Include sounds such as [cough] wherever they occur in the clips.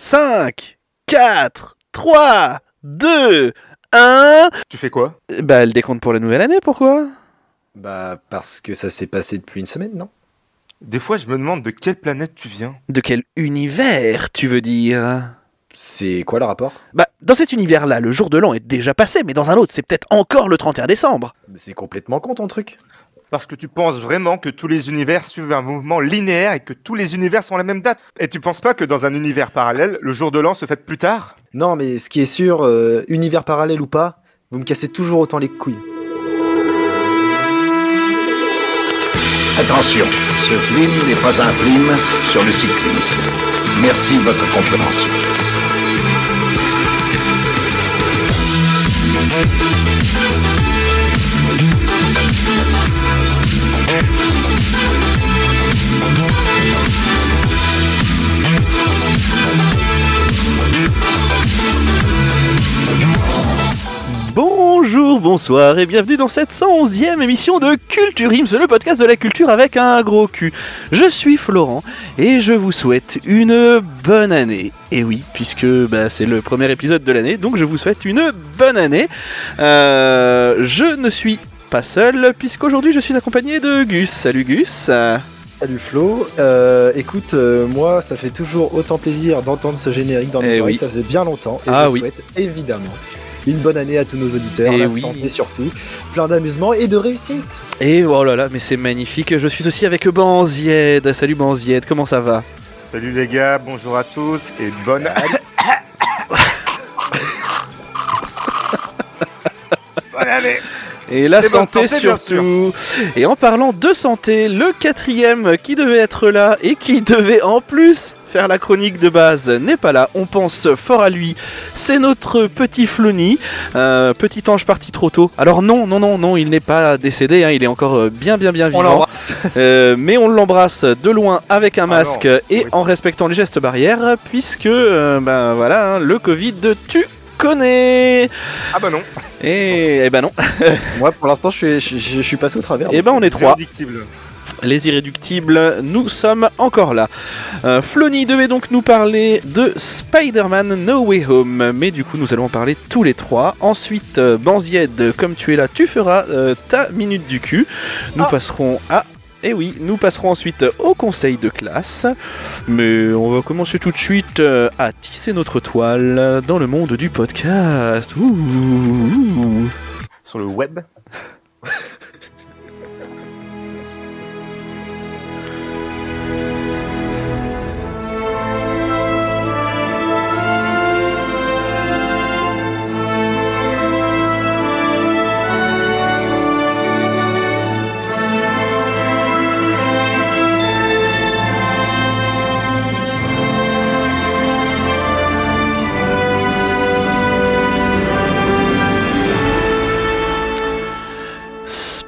5, 4, 3, 2, 1. Tu fais quoi? Bah, le décompte pour la nouvelle année, pourquoi? Bah, parce que ça s'est passé depuis une semaine, non? Des fois, je me demande de quelle planète tu viens. De quel univers, tu veux dire? C'est quoi le rapport? Bah, dans cet univers-là, le jour de l'an est déjà passé, mais dans un autre, c'est peut-être encore le 31 décembre. C'est complètement con ton truc. Parce que tu penses vraiment que tous les univers suivent un mouvement linéaire et que tous les univers sont à la même date. Et tu penses pas que dans un univers parallèle, le jour de l'an se fête plus tard? Non, mais ce qui est sûr, euh, univers parallèle ou pas, vous me cassez toujours autant les couilles. Attention, ce film n'est pas un film sur le cyclisme. Merci de votre compréhension. Bonjour, bonsoir et bienvenue dans cette 111e émission de Culture Ims, le podcast de la culture avec un gros cul. Je suis Florent et je vous souhaite une bonne année. Et oui, puisque bah, c'est le premier épisode de l'année, donc je vous souhaite une bonne année. Euh, je ne suis pas seul, puisqu'aujourd'hui je suis accompagné de Gus. Salut Gus. Salut Flo, Euh, écoute, euh, moi ça fait toujours autant plaisir d'entendre ce générique dans mes Eh oreilles, oui. ça faisait bien longtemps, et Ah je oui. souhaite évidemment une bonne année à tous nos auditeurs, Eh la oui. santé surtout, plein d'amusement et de réussite. Et oh là là, mais c'est magnifique. Je suis aussi avec Banzied. Salut Banzied, comment ça va? Salut les gars, bonjour à tous et bonne année. Et la Et santé, surtout. Et en parlant de santé, le quatrième qui devait être là et qui devait en plus faire la chronique de base n'est pas là. On pense fort à lui. C'est notre petit Flony, euh, petit ange parti trop tôt. Alors non, non, non, non, il n'est pas décédé. hein, il est encore euh, bien, bien, bien On vivant. l'embrasse. Euh, mais on l'embrasse de loin avec un Ah masque non, et oui. en respectant les gestes barrières, puisque euh, ben voilà, hein, le Covid tu connais. Ah bah non, Et, eh ben non. [laughs] Moi pour l'instant je suis, je, je suis passé au travers. Eh ben on est trois. Les irréductibles, nous sommes encore là. Euh, Flony devait donc nous parler de Spider-Man No Way Home, mais du coup nous allons en parler tous les trois. Ensuite, euh, Banzied, comme tu es là, tu feras euh, ta minute du cul. Nous Ah. passerons à... Eh oui, nous passerons ensuite au conseil de classe, mais on va commencer tout de suite euh, à tisser notre toile dans le monde du podcast. Ouh. Sur le web [laughs]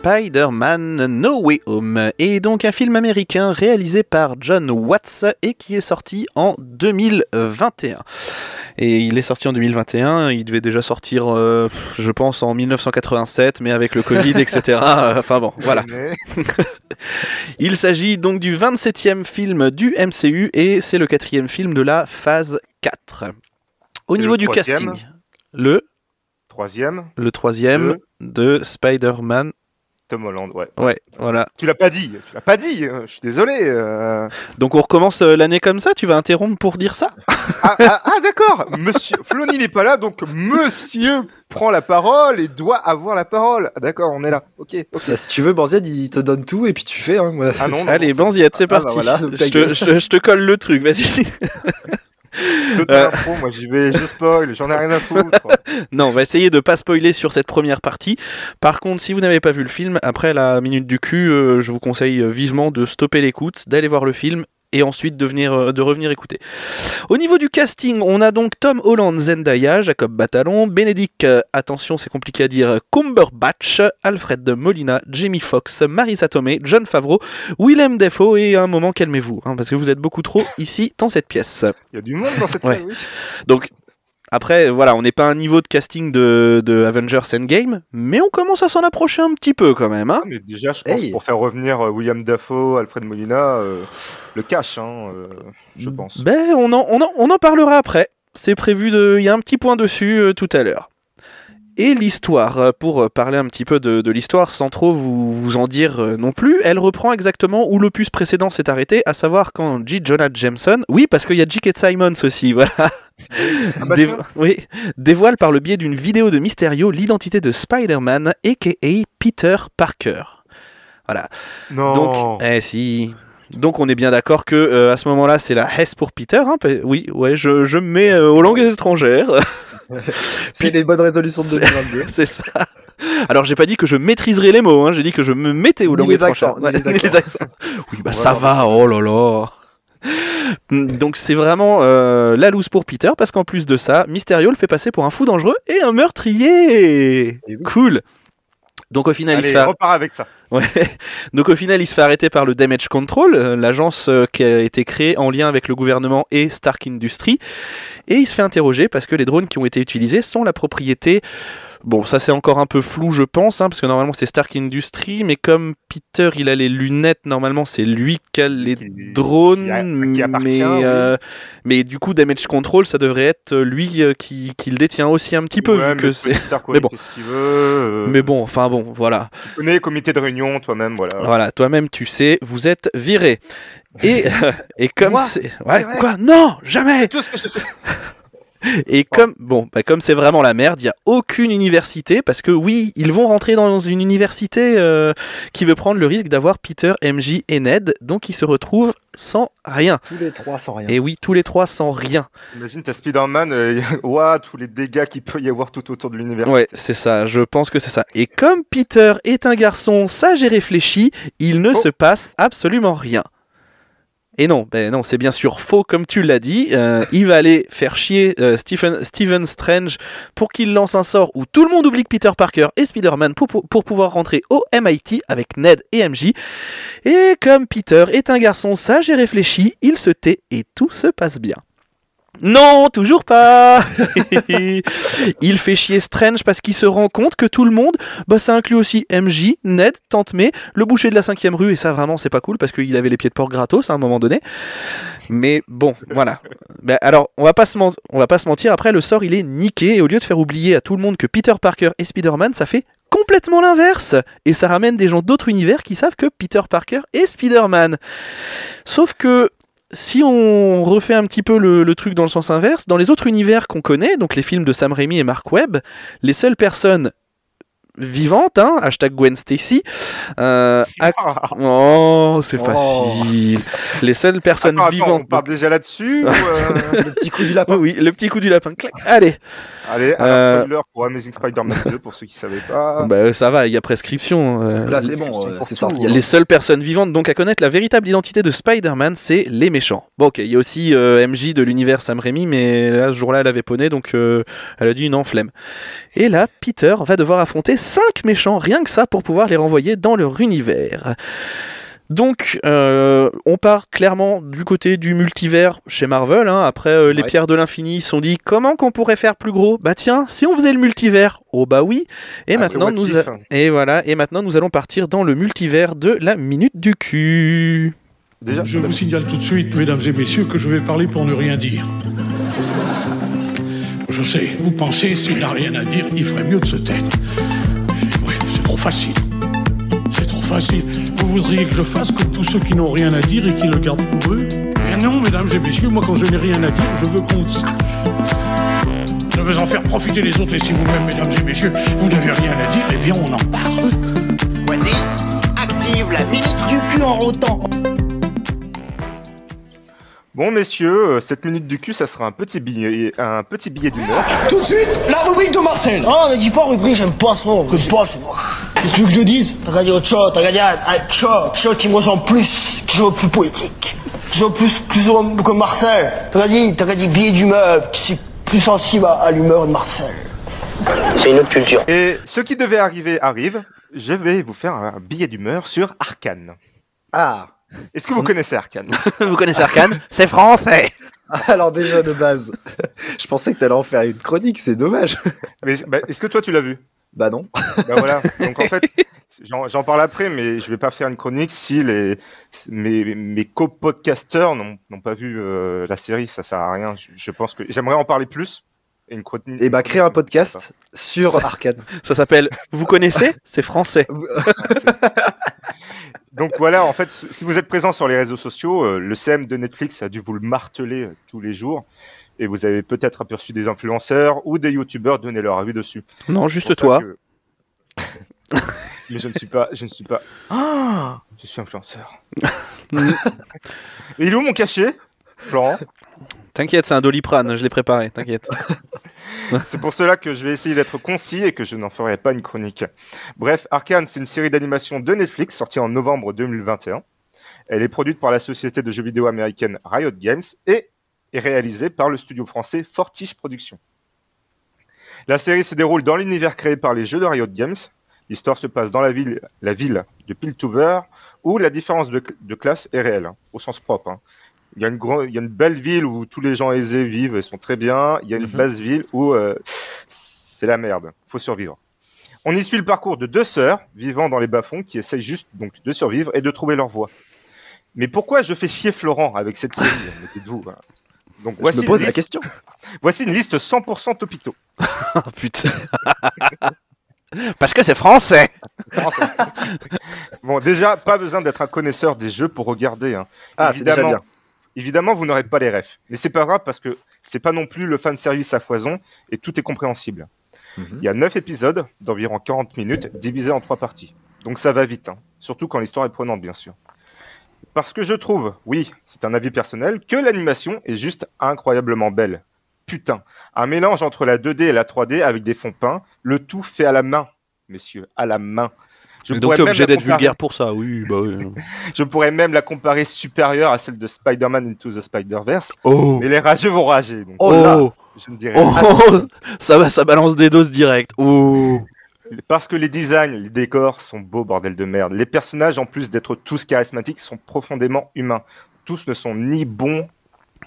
Spider-Man No Way Home est donc un film américain réalisé par John Watts et qui est sorti en 2021. Et il est sorti en 2021, il devait déjà sortir, euh, je pense, en 1987, mais avec le Covid, etc. [laughs] euh, Enfin bon, voilà. [laughs] Il s'agit donc du 27e film du MCU et c'est le quatrième film de la phase 4. Au Et niveau du troisième? casting, le, Troisième, le troisième de Spider-Man. Tom Holland, ouais. Ouais, voilà. Tu l'as pas dit, tu l'as pas dit, euh, je suis désolé. euh. Donc on recommence euh, l'année comme ça, tu vas interrompre pour dire ça? Ah, ah, ah, d'accord, monsieur, Flony n'est pas là, donc monsieur prend la parole et doit avoir la parole. Ah, d'accord, on est là, ok, ok. Bah, si tu veux Banzied il te donne tout et puis tu fais hein. Ah [laughs] non, non, Allez, Banziette, c'est Ah, bah parti. voilà, te, je te colle le truc, vas-y. [laughs] c'est total info, moi j'y vais, je spoil, j'en ai rien à foutre. [laughs] non, on va essayer de pas spoiler sur cette première partie. Par contre, si vous n'avez pas vu le film, après la minute du cul, euh, je vous conseille vivement de stopper l'écoute, d'aller voir le film et ensuite de, venir, euh, de revenir écouter. Au niveau du casting, on a donc Tom Holland, Zendaya, Jacob Batalon, Benedict, euh, attention c'est compliqué à dire, Cumberbatch, Alfred Molina, Jamie Foxx, Marisa Tomei, John Favreau, Willem Dafoe et à un moment calmez-vous, hein, parce que vous êtes beaucoup trop ici dans cette pièce. Il y a du monde dans cette Ouais. salle, oui. Donc Après, voilà, on n'est pas à un niveau de casting de, de Avengers Endgame, mais on commence à s'en approcher un petit peu quand même. Hein mais déjà, je pense Hey. pour faire revenir euh, William Dafoe, Alfred Molina, euh, le cash, hein, euh, je pense. Ben, on en, on en, on en parlera après. C'est prévu de. Il y a un petit point dessus euh, tout à l'heure. Et l'histoire, euh, pour euh, parler un petit peu de, de l'histoire sans trop vous, vous en dire euh, non plus, elle reprend exactement où l'opus précédent s'est arrêté, à savoir quand J. Jonah Jameson, oui, parce qu'il y a J.K. Simons aussi, [laughs] voilà, Ah bah Dévo- oui, dévoile par le biais d'une vidéo de Mysterio l'identité de Spider-Man, aka Peter Parker. Voilà. Non. Donc, eh si. Donc on est bien d'accord que euh, à ce moment-là c'est la Hess pour Peter. Hein, oui, ouais, je, je me mets euh, aux langues étrangères. [laughs] [laughs] C'est les bonnes résolutions de C'est- 2022. [laughs] c'est ça. Alors j'ai pas dit que je maîtriserais les mots, hein, j'ai dit que je me mettais langues les étrangères. accents, Ouais, [laughs] les accents. Oui, bah ça va. Oh là là. Donc c'est vraiment euh, la loose pour Peter parce qu'en plus de ça, Mysterio le fait passer pour un fou dangereux et un meurtrier. Eh oui. Cool. Donc au final il se fait repart avec ça. Ouais. Donc au final, il se fait arrêter par le Damage Control, euh, l'agence euh, qui a été créée en lien avec le gouvernement et Stark Industries. Et il se fait interroger parce que les drones qui ont été utilisés sont la propriété. Bon, ça c'est encore un peu flou, je pense, hein, parce que normalement c'est Stark Industries, mais comme Peter il a les lunettes, normalement c'est lui qui a les Qui- drones, qui a- qui appartient, mais, oui. euh, mais du coup Damage Control, ça devrait être euh, lui euh, qui, le détient aussi un petit peu, Ouais, vu mais que c'est. [laughs] Mais bon. veut euh, Mais bon, enfin bon, voilà. Tu connais le comité de réunion toi-même, voilà. Voilà, toi-même tu sais, vous êtes viré. Et, [laughs] et comme c'est. Ouais, Ouais. quoi? Non Jamais Tout ce que je fais. [laughs] Et comme bon, bah, comme c'est vraiment la merde, il n'y a aucune université, parce que oui, ils vont rentrer dans une université euh, qui veut prendre le risque d'avoir Peter, MJ et Ned, donc ils se retrouvent sans rien. Tous les trois sans rien. Et oui, tous les trois sans rien. Imagine, t'as Spider-Man, euh, [laughs] ouah, tous les dégâts qu'il peut y avoir tout autour de l'univers. Ouais, c'est ça, je pense que c'est ça. Et comme Peter est un garçon sage et réfléchi, il ne Oh. se passe absolument rien. Et non, ben non, c'est bien sûr faux comme tu l'as dit. Euh, il va aller faire chier euh, Stephen, Strange pour qu'il lance un sort où tout le monde oublie Peter Parker et Spider-Man pour pouvoir rentrer au MIT avec Ned et MJ. Et comme Peter est un garçon sage et réfléchi, il se tait et tout se passe bien. Non, toujours pas [laughs] Il fait chier Strange parce qu'il se rend compte que tout le monde, bah ça inclut aussi MJ, Ned, Tante May, le boucher de la cinquième rue, et ça vraiment c'est pas cool parce qu'il avait les pieds de porc gratos à un moment donné. Mais bon, voilà. Bah, alors, on va, pas se va pas se mentir, après le sort il est niqué, et au lieu de faire oublier à tout le monde que Peter Parker est Spider-Man, ça fait complètement l'inverse Et ça ramène des gens d'autres univers qui savent que Peter Parker est Spider-Man. Sauf que si on refait un petit peu le, le truc dans le sens inverse, dans les autres univers qu'on connaît, donc les films de Sam Raimi et Mark Webb, les seules personnes vivantes, hein, hashtag Gwen Stacy, euh, [laughs] oh c'est Oh. facile, les seules personnes Attends, attends, vivantes. on part déjà là-dessus [laughs] euh, Le petit coup du lapin. oui, le petit coup du lapin, clac, allez, Allez, alors Euh, spoiler pour Amazing Spider-Man 2 pour ceux qui savaient pas. bah, ça va, il y a prescription. euh, Là, c'est bon, euh, c'est sorti. Les seules personnes vivantes donc à connaître la véritable identité de Spider-Man, c'est les méchants. Bon, ok, il y a aussi euh, MJ de l'univers Sam Raimi, mais là, ce jour-là, elle avait poney, donc euh, elle a dit non, flemme. Et là, Peter va devoir affronter 5 méchants, rien que ça, pour pouvoir les renvoyer dans leur univers. Donc, euh, on part clairement du côté du multivers chez Marvel. hein. Après, euh, les Ouais. pierres de l'infini se sont dit comment qu'on pourrait faire plus gros? Bah tiens, si on faisait le multivers, oh bah oui. Et Après, maintenant, nous, a- et voilà, et maintenant nous allons partir dans le multivers de la minute du cul. Déjà, Je vous signale tout de suite, mesdames et messieurs, que je vais parler pour ne rien dire. Je sais, vous pensez, s'il n'a rien à dire, il ferait mieux de se taire. Trop facile. C'est trop facile. Vous voudriez que je fasse comme tous ceux qui n'ont rien à dire et qui le gardent pour eux Eh non, mesdames et messieurs, moi quand je n'ai rien à dire, je veux qu'on le sache. Je veux en faire profiter les autres et si vous-même, mesdames et messieurs, vous n'avez rien à dire, eh bien on en parle. Vas-y, active la minute du cul en rotant. Bon, messieurs, euh, cette minute du cul, ça sera un petit billet, un petit billet d'humeur. Tout de suite, la rubrique de Marcel. Oh, ne dis pas rubrique, j'aime pas ça. J'aime pas. Qu'est-ce que tu veux que je dise T'as regardé autre chose, t'as regardé un, chose, chose qui me ressemble plus, chose de plus poétique. Chose de plus, plus que Marcel. T'as regardé, t'as regardé billet d'humeur, qui c'est plus sensible à, à l'humeur de Marcel. C'est une autre culture. Et ce qui devait arriver arrive. Je vais vous faire un billet d'humeur sur Arkane. Ah, Est-ce que vous connaissez Arkane [laughs] Vous connaissez Arkane C'est français [laughs] Alors déjà de base, je pensais que t'allais en faire une chronique, c'est dommage. [laughs] Mais bah, est-ce que toi tu l'as vu? Bah non. Bah voilà. Donc en fait, j'en parle après, mais je vais pas faire une chronique si les mes, mes co-podcasteurs n'ont pas vu euh, la série. Ça sert à rien. Je, je pense que j'aimerais en parler plus. Et une chronique. Et bah créer un podcast sur Arcane. Ça s'appelle Vous connaissez? C'est français. Donc voilà, en fait, si vous êtes présent sur les réseaux sociaux, euh, le CM de Netflix a dû vous le marteler euh, tous les jours. Et vous avez peut-être aperçu des influenceurs ou des youtubeurs donner leur avis dessus. Non, juste toi. que- [laughs] Mais je ne suis pas, je ne suis pas. Ah, je suis influenceur. [laughs] Il est où mon cachet, Florent? T'inquiète, c'est un doliprane, je l'ai préparé, t'inquiète. [laughs] [laughs] C'est pour cela que je vais essayer d'être concis et que je n'en ferai pas une chronique. Bref, Arcane, c'est une série d'animation de Netflix sortie en novembre 2021. Elle est produite par la société de jeux vidéo américaine Riot Games et est réalisée par le studio français Fortiche Productions. La série se déroule dans l'univers créé par les jeux de Riot Games. L'histoire se passe dans la ville, de Piltover, où la différence de, de classe est réelle, hein, au sens propre. hein. Il y, a une gro- il y a une belle ville où tous les gens aisés vivent et sont très bien. Il y a une Mhm. basse ville où euh, c'est la merde. faut survivre. On y suit le parcours de deux sœurs vivant dans les bas-fonds qui essayent juste donc de survivre et de trouver leur voie. Mais pourquoi je fais chier Florent avec cette série? [laughs] Mettez-vous. voilà. Donc Je voici, me pose une la liste, question. voici une liste 100% topito. [laughs] Oh putain. [laughs] Parce que c'est français. Bon, déjà, pas besoin d'être un connaisseur des jeux pour regarder. hein. Ah, c'est déjà bien. Évidemment, vous n'aurez pas les refs. Mais c'est pas grave parce que c'est pas non plus le fan service à foison et tout est compréhensible. Mhm. Il y a 9 épisodes d'environ 40 minutes divisés en trois parties. Donc ça va vite, hein. surtout quand l'histoire est prenante, bien sûr. Parce que je trouve, oui, c'est un avis personnel, que l'animation est juste incroyablement belle. Putain, un mélange entre la 2D et la 3D avec des fonds peints, le tout fait à la main, messieurs, à la main. Je Donc t'es obligé d'être comparer- vulgaire pour ça, oui, bah oui. [laughs] je pourrais même la comparer supérieure à celle de Spider-Man Into the Spider-Verse. Oh, Mais les rageux vont rager. Donc Oh là je ne dirai Oh, [laughs] ça va, ça balance des doses directes. Oh. Parce que les designs, les décors sont beaux, bordel de merde. Les personnages, en plus d'être tous charismatiques, sont profondément humains. Tous ne sont ni bons,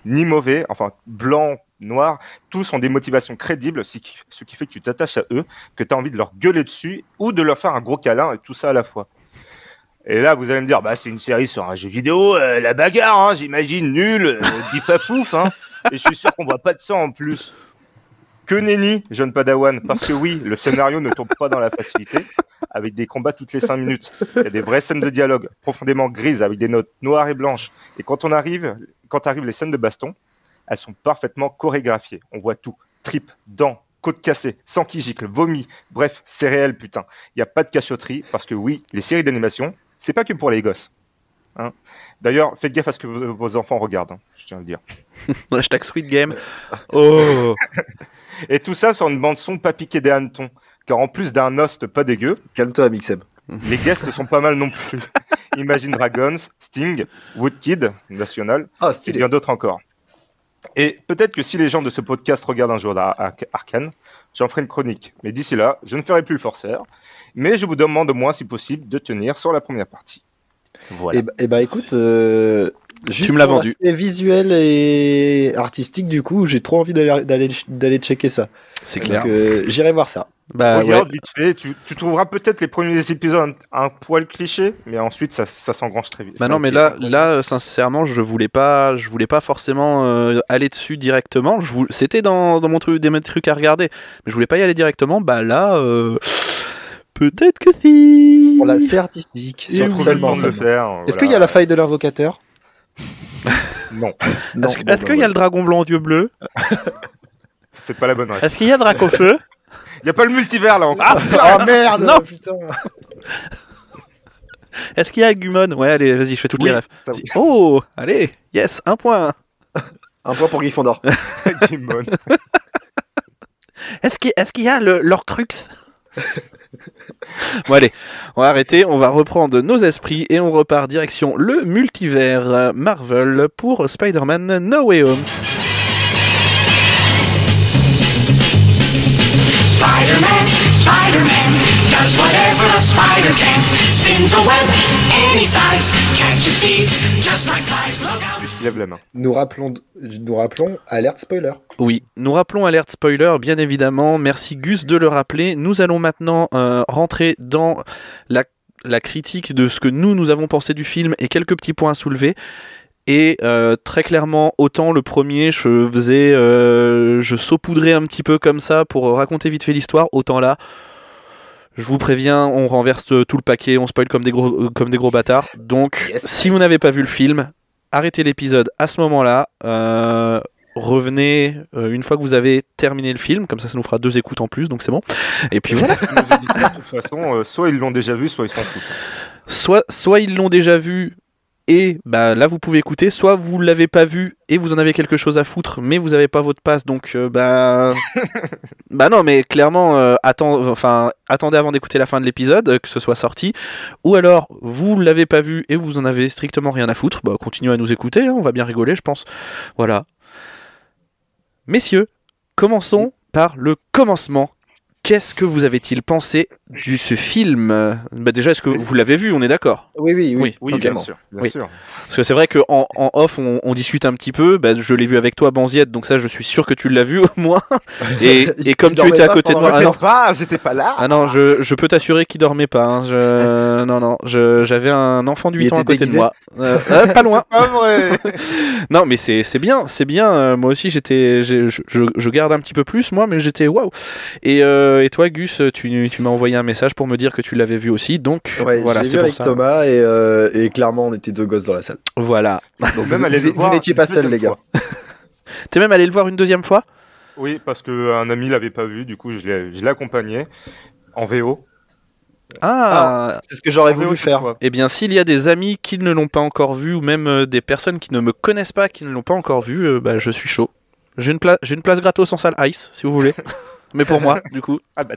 ni mauvais, enfin, blancs, noirs. Tous ont des motivations crédibles, ce qui, fait que tu t'attaches à eux, que tu as envie de leur gueuler dessus ou de leur faire un gros câlin et tout ça à la fois. Et là, vous allez me dire, bah, c'est une série sur un jeu vidéo, euh, la bagarre, hein, j'imagine, nul, euh, [laughs] difafouf, hein. Et je suis sûr qu'on voit pas de sang en plus. Que nenni, jeune padawan, parce que oui, le scénario ne tombe pas dans la facilité, avec des combats toutes les 5 minutes. Il des vraies scènes de dialogue profondément grises, avec des notes noires et blanches. Et quand on arrive, quand arrivent les scènes de baston, elles sont parfaitement chorégraphiées. On voit tout. Tripes, dents, côtes cassées, sang qui gicle, vomi. Bref, c'est réel, putain. Il n'y a pas de cachotterie, parce que oui, les séries d'animation, c'est pas que pour les gosses. Hein. D'ailleurs, faites gaffe à ce que vos, vos enfants regardent, hein, je tiens à le dire. [laughs] Hashtag Squid Game. [laughs] Oh. Et tout ça sur une bande-son pas piquée des hannetons. Car en plus d'un host pas dégueu, Calme-toi, Mixem. [laughs] les guests sont pas mal non plus. Imagine Dragons, Sting, Woodkid, National, Ah, et bien d'autres encore. Et peut-être que si les gens de ce podcast regardent un jour d'Ar- Ar- Arcane, j'en ferai une chronique. Mais d'ici là, je ne ferai plus le forceur. Mais je vous demande au moins, si possible, de tenir sur la première partie. Voilà. Et, bah- eh bah écoute, euh, juste me l'as pour vendu. l'aspect visuel et artistique, du coup, j'ai trop envie d'aller d'aller d'aller checker ça. C'est clair. Donc euh, j'irai voir ça. Bah ouais. Regarde vite fait, tu, tu trouveras peut-être les premiers épisodes un, un poil cliché, mais ensuite ça, ça s'engrange très vite. Bah non, mais là, là, sincèrement, je voulais pas, je voulais pas forcément euh, aller dessus directement. Je voulais- C'était dans, dans mon truc, des trucs à regarder, mais je voulais pas y aller directement. Bah là, euh, peut-être que si. Pour l'aspect artistique, sur- seulement. le seulement. faire. Est-ce voilà. qu'il y a la faille de l'invocateur? Non, [laughs] Non, Est-ce bah, qu'il y a le dragon blanc aux yeux bleus [laughs] c'est pas la bonne réponse. Est-ce qu'il y a Dracofeu [laughs] Il y a pas le multivers là encore. Ah. Oh merde Non. putain Est-ce qu'il y a Agumon? Ouais, allez, vas-y, je fais toutes Oui, les oui. Oh, allez, yes, un point. Un point pour Gryffondor. Est-ce qu'il est-ce qu'il y a le l'Orcrux [laughs] Bon allez, on va arrêter, on va reprendre nos esprits et on repart direction le multivers Marvel pour Spider-Man No Way Home. Spider-Man, Spider-Man, does whatever a spider can. Spins a web any size, catches thieves just like flies. Look out! Qui lève la main. Nous rappelons, nous rappelons, alerte spoiler. Oui, nous rappelons alerte spoiler, bien évidemment. Merci Gus de le rappeler. Nous allons maintenant euh, rentrer dans la, la critique de ce que nous, nous avons pensé du film et quelques petits points à soulever. Et euh, très clairement, autant le premier, je faisais, euh, je saupoudrais un petit peu comme ça pour raconter vite fait l'histoire, autant là, je vous préviens, on renverse tout le paquet, on spoil comme des gros, comme des gros bâtards. Donc, Yes. si vous n'avez pas vu le film, arrêtez l'épisode à ce moment-là. euh, revenez euh, une fois que vous avez terminé le film, comme ça, ça nous fera deux écoutes en plus, donc c'est bon. Et puis voilà. [laughs] De toute façon, euh, soit ils l'ont déjà vu, soit ils s'en foutent. soit, soit ils l'ont déjà vu et bah là vous pouvez écouter, soit vous l'avez pas vu et vous en avez quelque chose à foutre, mais vous avez pas votre passe, donc euh, bah [laughs] bah non, mais clairement euh, attend- enfin attendez avant d'écouter la fin de l'épisode, euh, que ce soit sorti, ou alors vous l'avez pas vu et vous en avez strictement rien à foutre, bah continuez à nous écouter, hein, on va bien rigoler, je pense. Voilà. Messieurs, commençons par le commencement. Qu'est-ce que vous avez-il pensé de ce film? Bah déjà, est-ce que vous l'avez vu? On est d'accord? Oui, oui, oui. Oui, bien sûr. Bien Oui. sûr. Parce que c'est vrai qu'en en off, on, on discute un petit peu. Bah, je l'ai vu avec toi, Banziette, donc ça, je suis sûr que tu l'as vu [laughs] au moins. [laughs] Et, et comme tu étais à côté de moi, ah non, pas, j'étais pas là. ah non, je, je peux t'assurer qu'il dormait pas. hein. Je, [laughs] non, non, je- j'avais un enfant de Il 8 ans à côté de moi. Euh, euh, pas loin. Pas vrai. Non, mais c'est c'est bien, c'est bien. euh, moi aussi, j'étais, j'ai- je, je, je garde un petit peu plus, moi, mais j'étais waouh. Et, euh, et toi, Gus, tu, tu m'as envoyé un message pour me dire que tu l'avais vu aussi. Donc Ouais, voilà, c'est avec ça. Thomas et, euh, et clairement on était deux gosses dans la salle. Voilà. Donc Même vous, n'étiez pas une seuls les gars. [laughs] T'es même allé le voir une deuxième fois? Oui, parce que un ami l'avait pas vu, du coup je accompagné en VO. Ah, C'est ce que j'aurais voulu faire. Eh bien, s'il y a des amis qui ne l'ont pas encore vu, ou même euh, des personnes qui ne me connaissent pas, qui ne l'ont pas encore vu, euh, bah, je suis chaud. J'ai une, pla- j'ai une place gratos en salle Ice, si vous voulez. [laughs] Mais pour moi, du coup. Ah bah,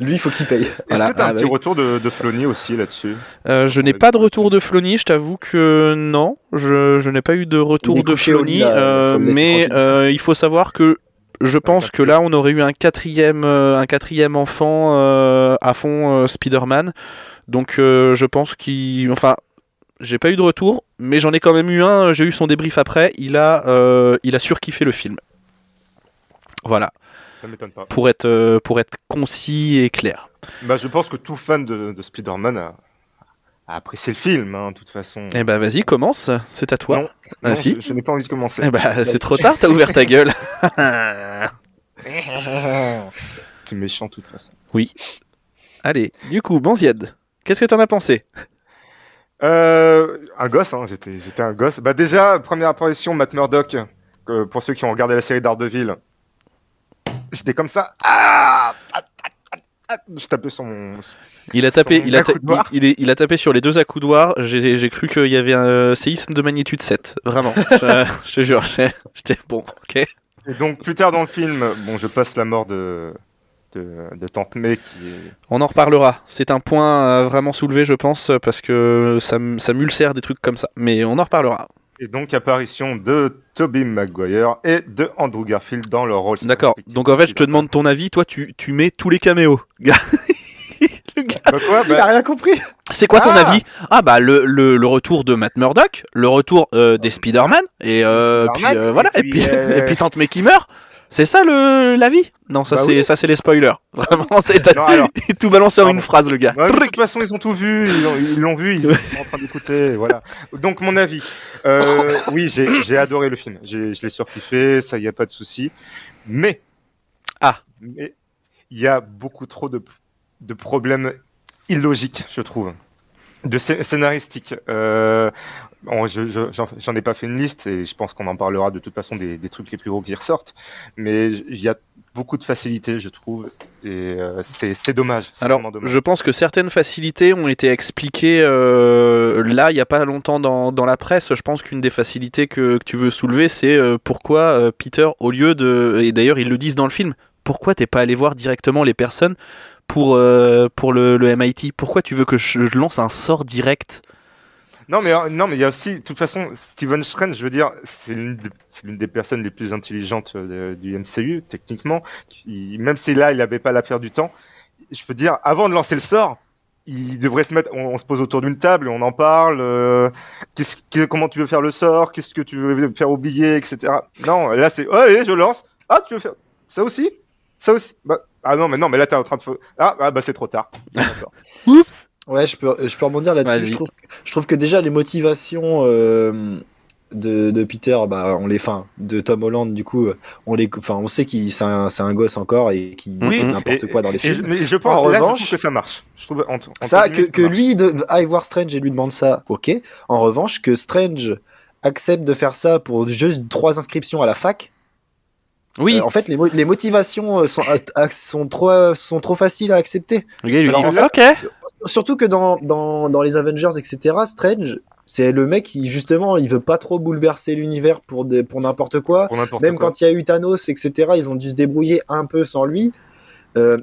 Lui, il faut qu'il paye. Est-ce Voilà. que t'as Ah, un bah petit oui. retour de, de Flonny aussi là-dessus Euh, je n'ai pas de retour de Flonny, je t'avoue que non. Je, je n'ai pas eu de retour de là, euh, mais euh, il faut savoir que je pense que là, on aurait eu un quatrième, euh, un quatrième enfant euh, à fond euh, Spider-Man. Donc euh, je pense qu'il. Enfin. J'ai pas eu de retour, mais j'en ai quand même eu un. J'ai eu son débrief après. Il a, euh, il a surkiffé le film. Voilà, Ça m'étonne pas. pour être, euh, pour être concis et clair. Bah, je pense que tout fan de, de Spider-Man a, a apprécié le film, hein, de toute façon. Eh ben vas-y, commence. C'est à toi. Non, Ah, Non, si. je, je n'ai pas envie de commencer. Eh ben c'est trop tard. T'as ouvert ta gueule. [laughs] C'est méchant de toute façon. Allez, du coup, Banzied, qu'est-ce que t'en as pensé? Euh, un gosse, hein, j'étais, j'étais un gosse. Bah déjà, première apparition, Matt Murdock, euh, pour ceux qui ont regardé la série d'Ardeville. J'étais comme ça. Ah je tapais sur mon... Il a tapé, Son il a, ta- il, il est- il a tapé sur les deux accoudoirs. J'ai cru qu'il y avait un euh, séisme de magnitude 7. Vraiment. [laughs] je, je te jure. J'étais bon. Ok. Et donc, plus tard dans le film, bon, je passe la mort de, de, de Tante May qui est... On en reparlera. C'est un point à vraiment soulevé, je pense, parce que ça, ça m'ulcère des trucs comme ça. Mais on en reparlera. Et donc, apparition de Tobey Maguire et de Andrew Garfield dans leur rôle. D'accord. Donc en fait, je te demande ton avis. Toi, tu, tu mets tous les caméos. Gars. [laughs] Le gars. Bah quoi Il a bah, rien compris. C'est quoi ton Ah avis? Ah bah le, le, le retour de Matt Murdock, le retour euh, des Spider-Man et euh, puis euh, voilà et et puis [laughs] puis, euh, et puis Tante May qui meurt. C'est ça le l'avis Non, ça Bah c'est oui. ça c'est les spoilers. [laughs] Vraiment, c'est [laughs] tout balancé en une phrase le gars. Ouais, de toute façon, ils ont tout vu, ils ont- ils l'ont vu, ils sont [laughs] en train d'écouter, voilà. Donc, mon avis. Euh, oui, j'ai j'ai adoré le film. Je l'ai surkiffé, ça, y a pas de souci. Mais. Ah. Mais, il y a beaucoup trop de, de problèmes illogiques, je trouve. De scé- scénaristique. Euh, je- je- J'en j'en ai pas fait une liste et je pense qu'on en parlera de toute façon des, des trucs les plus gros qui ressortent. Mais il y a beaucoup de facilité, je trouve. Et euh, c'est dommage. Alors, dommage. je pense que certaines facilités ont été expliquées euh, là, il n'y a pas longtemps dans, dans la presse. Je pense qu'une des facilités que, que tu veux soulever, c'est pourquoi Peter, au lieu de. Et d'ailleurs, ils le disent dans le film, pourquoi t'es pas allé voir directement les personnes pour, euh, pour le, MIT Pourquoi tu veux que je, lance un sort direct? Non, mais euh, non, mais il y a aussi, de toute façon, Steven Strange, je veux dire, c'est l'une des, personnes les plus intelligentes euh, du MCU, techniquement. Même si là, il n'avait pas l'affaire du temps, je peux dire, avant de lancer le sort, il devrait se mettre. On, se pose autour d'une table on en parle. comment tu veux faire le sort Qu'est-ce que tu veux faire oublier, etc. Non, là c'est. Oh, allez, je lance. Ah, tu veux faire ça aussi? Ça aussi? Bah, Ah non, mais non, mais là t'es en train de. Ah, ah, bah c'est trop tard. [laughs] Oups Ouais, je peux, je peux rebondir là-dessus. Je trouve, je trouve que déjà les motivations euh, de, de Peter, bah, on les, fin, de Tom Holland, du coup, on les, enfin, on sait qu'il c'est un, c'est un gosse encore et qu'il Oui, fait n'importe Et- quoi dans les et je- films. mais je pense En là, je revanche- trouve que ça marche. Je trouve Ça, que, que lui de, aille voir Strange et lui demande ça, ok. En revanche, que Strange accepte de faire ça pour juste trois inscriptions à la fac. Oui, euh, en fait, les, mo- les motivations euh, sont, à- sont, trop, sont trop faciles à accepter. le gars il lui alors, dit là- Ok, Surtout que dans, dans, dans les Avengers, etc., Strange, c'est le mec qui, justement, il veut pas trop bouleverser l'univers pour, des- pour n'importe quoi. Pour Même quoi. quand il y a eu Thanos, etc., ils ont dû se débrouiller un peu sans lui. Euh,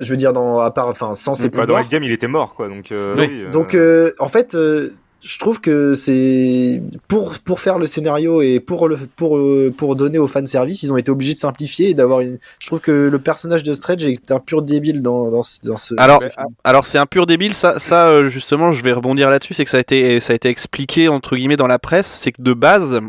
je veux dire, dans, à part, enfin, sans ses Bah, dans pouvoirs. le game, il était mort, quoi. Donc, euh, Oui. oui, euh, Donc, euh, en fait, euh, je trouve que c'est pour pour faire le scénario et pour le pour euh, pour donner au fan service, ils ont été obligés de simplifier et d'avoir une. Je trouve que le personnage de Strange est un pur débile dans dans, ce- dans ce. Alors, ce. Alors c'est un pur débile, ça, ça euh, justement je vais rebondir là-dessus, c'est que ça a été, ça a été expliqué entre guillemets dans la presse, c'est que de base,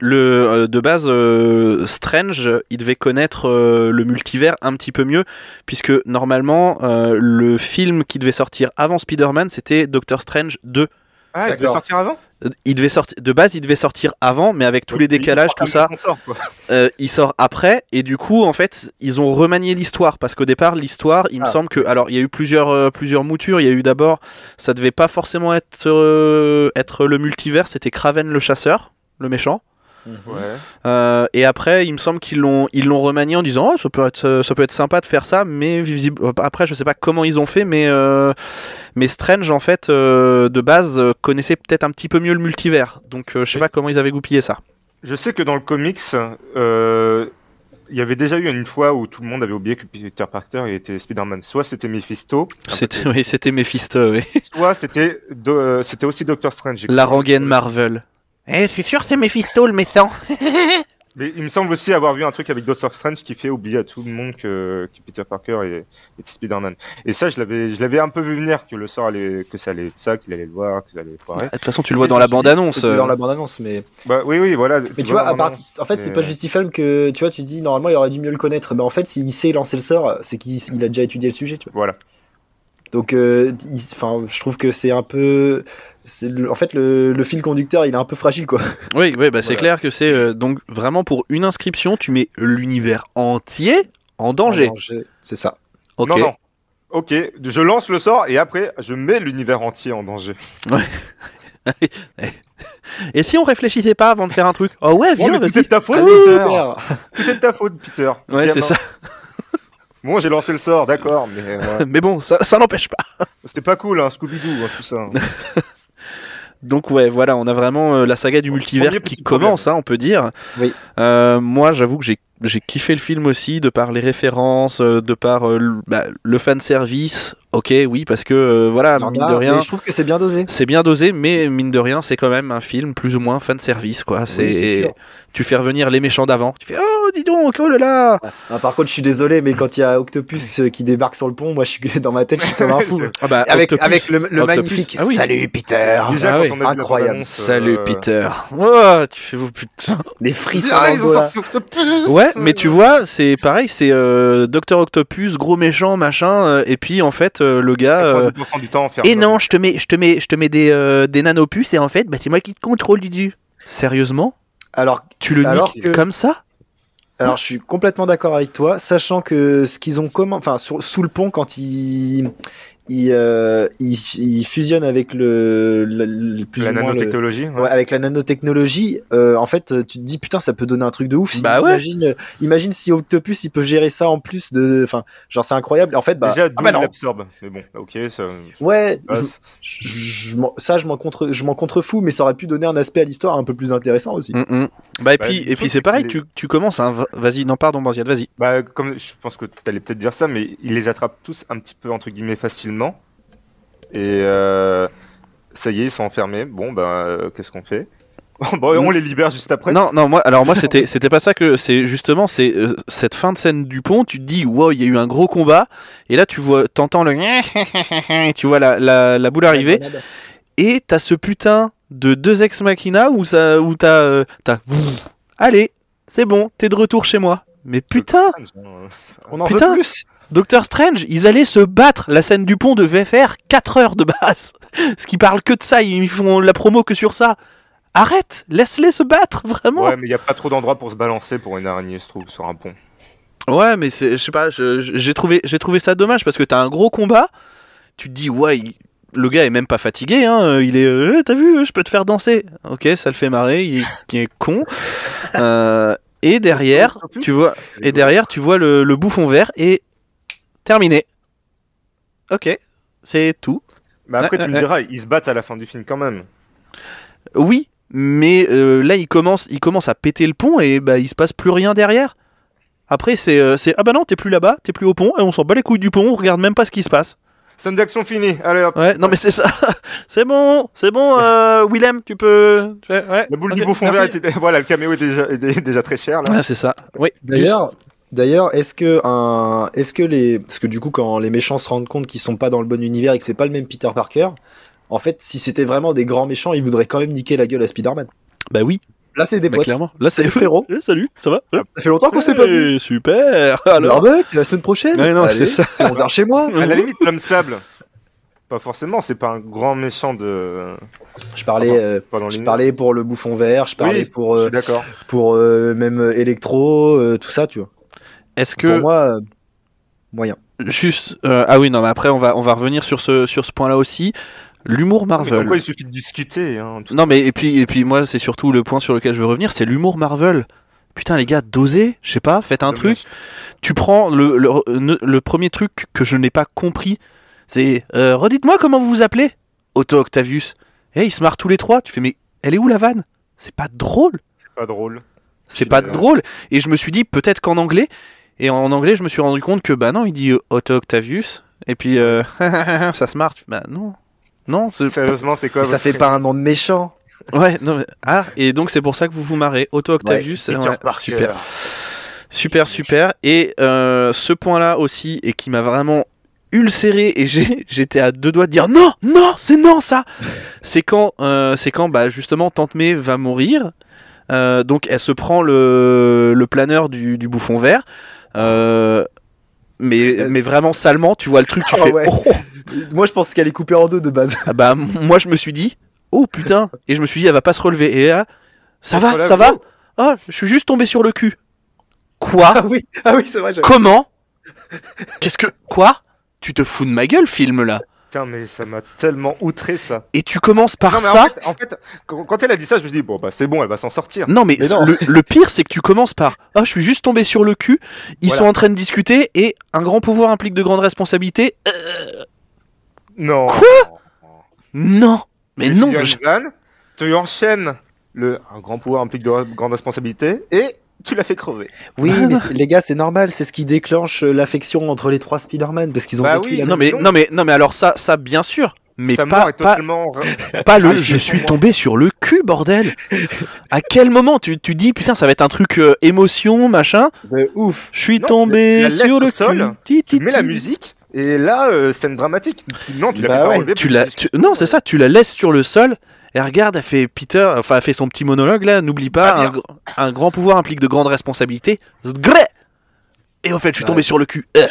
le, euh, de base euh, Strange, il devait connaître euh, le multivers un petit peu mieux, puisque normalement le film qui devait sortir avant Spider-Man c'était Doctor Strange 2. Ah, il devait sortir avant Euh, Il devait sortir, de base il devait sortir avant, mais avec tous les décalages, tout ça, sort, euh, il sort après et du coup en fait ils ont remanié l'histoire parce qu'au départ l'histoire il me Ah. semble que alors il y a eu plusieurs euh, plusieurs moutures. Il y a eu d'abord ça devait pas forcément être euh, être le multivers c'était Kraven le chasseur le méchant Ouais. Euh, et après il me semble qu'ils l'ont ils l'ont remanié en disant oh, ça peut être euh, ça peut être sympa de faire ça mais visible après je sais pas comment ils ont fait mais euh, mais Strange en fait euh, de base euh, connaissait peut-être un petit peu mieux le multivers donc euh, je sais pas comment ils avaient goupillé ça Je sais que dans le comics, euh, il y avait déjà eu une fois où tout le monde avait oublié que Peter Parker était Spider-Man. Soit c'était Mephisto, c'était oui c'était Mephisto oui soit c'était do- euh, c'était aussi Doctor Strange. La rengaine Marvel. Eh, je suis sûr c'est Mephisto le méchant. [laughs] Mais il me semble aussi avoir vu un truc avec Doctor Strange qui fait oublier à tout le monde que, que Peter Parker est, Spider-Man. Et ça, je l'avais, je l'avais un peu vu venir que le sort allait, que ça allait être ça, qu'il allait le voir, que ça allait foirer. De toute façon, tu le vois dans la bande-annonce. Dans la bande-annonce, mais. Bah oui, oui, voilà. Mais tu vois, à vraiment, part... en fait, c'est pas justifiable que tu vois, tu dis normalement il aurait dû mieux le connaître. Mais en fait, s'il sait lancer le sort, c'est qu'il il a déjà étudié le sujet. Tu vois. Voilà. Donc, euh, enfin, je trouve que c'est un peu. C'est le- En fait, le, le fil conducteur, il est un peu fragile, quoi. [laughs] Oui, oui bah, c'est Voilà. clair que c'est euh, donc vraiment pour une inscription, tu mets l'univers entier en danger. En danger, C'est ça. Ok. Non, non. Ok, je lance le sort et après, je mets l'univers entier en danger. [laughs] Et si on réfléchissait pas avant de faire un truc? Oh ouais, Oh, viens, tout est vas-y. de ta faute, Allez, Peter. Tout est de ta faute, Peter. Ouais, c'est ça. [laughs] Bon, j'ai lancé le sort, d'accord, mais euh, Mais bon, ça, ça n'empêche pas. c'était pas cool, hein, Scooby-Doo, hein, tout ça. Donc ouais, voilà, on a vraiment euh, la saga du multivers qui commence, hein, on peut dire. Oui. Euh, moi, j'avoue que j'ai j'ai kiffé le film aussi, de par les références, euh, de par euh, le, bah, le fan service. Ok, oui, parce que euh, voilà, mine a, de rien, mais je trouve que c'est bien dosé. c'est bien dosé, mais mine de rien, c'est quand même un film plus ou moins fan service, quoi. c'est tu fais revenir les méchants d'avant. Tu fais oh dis donc, oh là là. Ah, par contre, je suis désolé, mais quand il y a Octopus euh, qui débarque sur le pont, moi, je suis [laughs] dans ma tête, je suis comme un fou. Ah bah, avec Octopus. avec le, magnifique Ah oui. Salut Peter. Déjà, Ah quand oui. on a Incroyable. bande-annonce, Salut euh, Peter. [laughs] Oh, tu fais oh, putain. Les frissons. Ah, ils ont sorti Octopus Ouais, mais tu vois, c'est pareil, c'est euh, Docteur Octopus, gros méchant, machin, euh, et puis en fait euh, le gars. euh, 90% du temps, enfermé. et non, je te mets, je te mets, je te mets des, euh, des nanopuces et en fait, bah c'est moi qui te contrôle Dudu. Sérieusement Alors, Tu le Alors niques que- comme ça alors, je suis complètement d'accord avec toi, sachant que ce qu'ils ont commen- enfin, sur- sous le pont, quand ils, ils, euh, fusionnent avec le, le- le- plus La ou moins le- nanotechnologie. ouais. Ouais, avec la nanotechnologie, euh, en fait, tu te dis putain, ça peut donner un truc de ouf. Si- Bah ouais. imagine, euh, imagine si Octopus il peut gérer ça en plus de, enfin, genre c'est incroyable. En fait, bah, Déjà, ah bah il non. l'absorbe. Mais bon, ok, ça. Ouais, passe. je- je- je m'en- ça je m'en contre, je m'en contrefous, mais ça aurait pu donner un aspect à l'histoire un peu plus intéressant aussi. Mm, mm. Bah et Bah, puis, et puis c'est pareil, tu, tu commences, hein, va- vas-y, non pardon Banziad, vas-y. Bah, comme je pense que tu allais peut-être dire ça, mais il les attrape tous un petit peu entre guillemets facilement. Et euh, ça y est, ils sont enfermés. Bon, bah, euh, qu'est-ce qu'on fait? [laughs] Bon, on les libère juste après. Non, non, moi, alors moi, c'était, c'était pas ça que c'est justement, c'est euh, cette fin de scène du pont. Tu te dis, wow, il y a eu un gros combat, et là, tu vois, t'entends le, [laughs] et tu vois la, la, la boule arriver, et t'as ce putain de deux ex machina où ça, où t'as, euh, t'as, [laughs] allez, c'est bon, t'es de retour chez moi. Mais putain, On en Putain. veut plus. Doctor Strange, ils allaient se battre. La scène du pont devait faire 4 heures de base. [laughs] Ce qui parle que de ça, ils font la promo que sur ça. Arrête, laisse-les se battre, [laughs] vraiment. Ouais, mais il n'y a pas trop d'endroits pour se balancer pour une araignée, je trouve, sur un pont. Ouais, mais c'est, je sais pas, j'ai trouvé, j'ai trouvé ça dommage parce que t'as un gros combat. Tu te dis, ouais, il- le gars est même pas fatigué, hein. Il est, euh, t'as vu, je peux te faire danser. Ok, ça le fait marrer, il est, il est con. Euh, et derrière, tu vois, et derrière, tu vois le, le bouffon vert et terminé. Ok, c'est tout. Mais après, Ouais, tu ouais, me diras, ils se battent à la fin du film quand même. Oui, mais euh, là, il commence, il commence à péter le pont et bah, il se passe plus rien derrière. Après, c'est, euh, c'est ah bah non, t'es plus là-bas, t'es plus au pont et on s'en bat les couilles du pont, on regarde même pas ce qui se passe. Scène d'action finie. Allez hop. Ouais, non mais c'est ça. [laughs] c'est bon, c'est bon, euh, Willem, tu peux. Ouais. La boule du bouffon vert était. [laughs] Voilà, le caméo est déjà, est déjà très cher là. Ouais, c'est ça. Oui. D'ailleurs, d'ailleurs, est-ce que un, est-ce que les, parce que du coup, quand les méchants se rendent compte qu'ils sont pas dans le bon univers et que c'est pas le même Peter Parker, en fait, si c'était vraiment des grands méchants, ils voudraient quand même niquer la gueule à Spider-Man. Bah oui, Là, c'est des bah, potes. clairement. Là, c'est Salut, frérot. Eh, salut, ça va Ça fait longtemps qu'on s'est pas vu. Super. Alors, la semaine prochaine. Ouais, non, c'est ça. On vient chez moi. À la limite, l'homme sable. Pas forcément, c'est pas un grand méchant de. Je parlais, euh, Pas dans je l'univers. parlais pour le bouffon vert, je parlais Oui, pour, Je euh, suis d'accord. pour euh, même électro, euh, tout ça, tu vois. Est-ce que Pour moi, euh, moyen. juste euh, ah oui non mais après on va on va revenir sur ce sur ce point-là aussi. L'humour Marvel. Pourquoi il suffit de discuter hein, tout- Non mais et puis et puis moi c'est surtout le point sur lequel je veux revenir, c'est l'humour Marvel. Putain les gars, dosez, je sais pas, faites un truc. Tu prends le, le, le- le premier truc que je n'ai pas compris, c'est euh, redites-moi comment vous vous appelez. Otto Octavius. Et ils se marrent tous les trois. Tu fais mais elle est où la vanne? C'est pas drôle. C'est pas drôle. C'est pas drôle. Et je me suis dit peut-être qu'en anglais. Et en anglais je me suis rendu compte que bah non il dit Otto Octavius. Et puis euh, [laughs] ça se fais, Bah non. Non, Sérieusement, c'est quoi ça fait pas un nom de méchant. Ouais, non, mais- ah, et donc c'est pour ça que vous vous marrez. Otto Octavius, ouais, super. Super, super. Et euh, ce point-là aussi, et qui m'a vraiment ulcéré, et [laughs] j'étais à deux doigts de dire non, non, c'est non ça C'est quand, euh, c'est quand bah, justement Tante May va mourir. Euh, donc elle se prend le, le planeur du, du bouffon vert. Euh, mais, mais vraiment salement, tu vois le truc, tu Ah fais ouais. oh, [laughs] Moi, je pense qu'elle est coupée en deux de base. ah bah moi je me suis dit oh putain et je me suis dit elle va pas se relever et là ça va relève, ça va oh. je suis juste tombé sur le cul quoi Ah oui, ah oui, c'est vrai. j'avais- comment qu'est-ce que quoi tu te fous de ma gueule film là Putain, mais ça m'a tellement outré ça. et tu commences par non, mais ça en fait, en fait, quand, elle a dit ça, je me suis dit, bon, bah c'est bon, elle va s'en sortir. non mais, Mais non. Le, le pire c'est que tu commences par ah je suis juste tombé sur le cul ils Voilà. sont en train de discuter et un grand pouvoir implique de grandes responsabilités Euh, Non. Quoi? Non mais Tu non je- tu enchaînes le un grand pouvoir implique de grandes responsabilités et [laughs] tu l'as fait crever. Oui, mais c'est- les gars, c'est normal, c'est ce qui déclenche euh, l'affection entre les trois Spider-Man parce qu'ils ont Bah vécu oui, la non mais non mais non mais alors ça ça bien sûr mais Sa pas, pas, totalement. [laughs] Pas le Ah, je suis tombé sur le cul, bordel À quel moment tu, tu dis, putain, ça va être un truc euh, émotion, machin de ouf. Je suis Non, tombé la sur le sol, cul. Ti, Tu ti, mets la musique et là, euh, scène dramatique. Non, tu l'as Bah ouais. Tu tu- non, c'est ça, tu la laisses sur le sol. Et regarde, elle fait Peter, enfin, elle fait son petit monologue là. N'oublie pas, Pas un, grand pouvoir implique de grandes responsabilités. Zgré Et au fait, je suis Bah tombé ouais. sur le cul. Euh.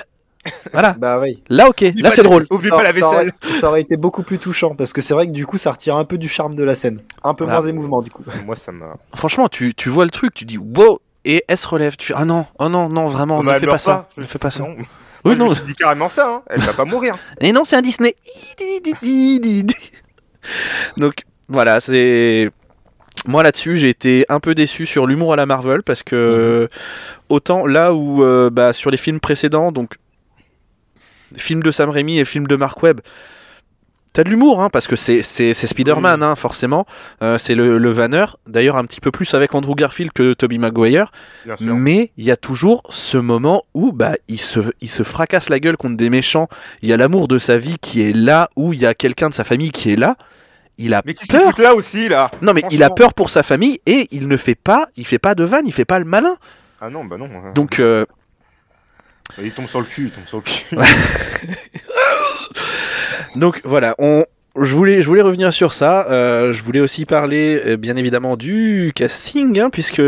Voilà. [laughs] Bah oui. Là, ok. Là, pas c'est drôle. Oublie Ça- pas la ça aurait- vaisselle. Ça aurait été beaucoup plus touchant parce que c'est vrai que du coup, ça retire un peu du charme de la scène. Un peu Voilà. moins émouvant du coup. Moi, ça m'a. Franchement, tu, tu vois le truc, tu dis wow. Et elle se relève. Tu fais ah non, oh non, non, vraiment, ne bah, elle fais meurt pas ça. pas. Ne fais pas ça. Non. Oui, Moi, je non. suis dit carrément ça. Hein. Elle va pas mourir. Et non, c'est un Disney. Donc voilà, c'est moi là-dessus, j'ai été un peu déçu sur l'humour à la Marvel parce que autant là où euh, bah, sur les films précédents, donc films de Sam Raimi et films de Mark Webb, t'as de l'humour hein, parce que c'est c'est c'est Spider-Man hein, forcément, Euh, c'est le, le Vanner. D'ailleurs un petit peu plus avec Andrew Garfield que Tobey Maguire. Mais il y a toujours ce moment où bah, il, se, il se fracasse la gueule contre des méchants. Il y a l'amour de sa vie qui est là, où il y a quelqu'un de sa famille qui est là. Il a Mais peur. là aussi, là? Non, mais il a peur pour sa famille et il ne fait pas, il fait pas de vanne, il fait pas le malin. Ah non, bah non. euh, Donc, euh, Il tombe sur le cul, il tombe sur le cul. [laughs] donc voilà, on, je voulais, je voulais revenir sur ça. euh, je voulais aussi parler, euh, bien évidemment, du casting, hein, puisque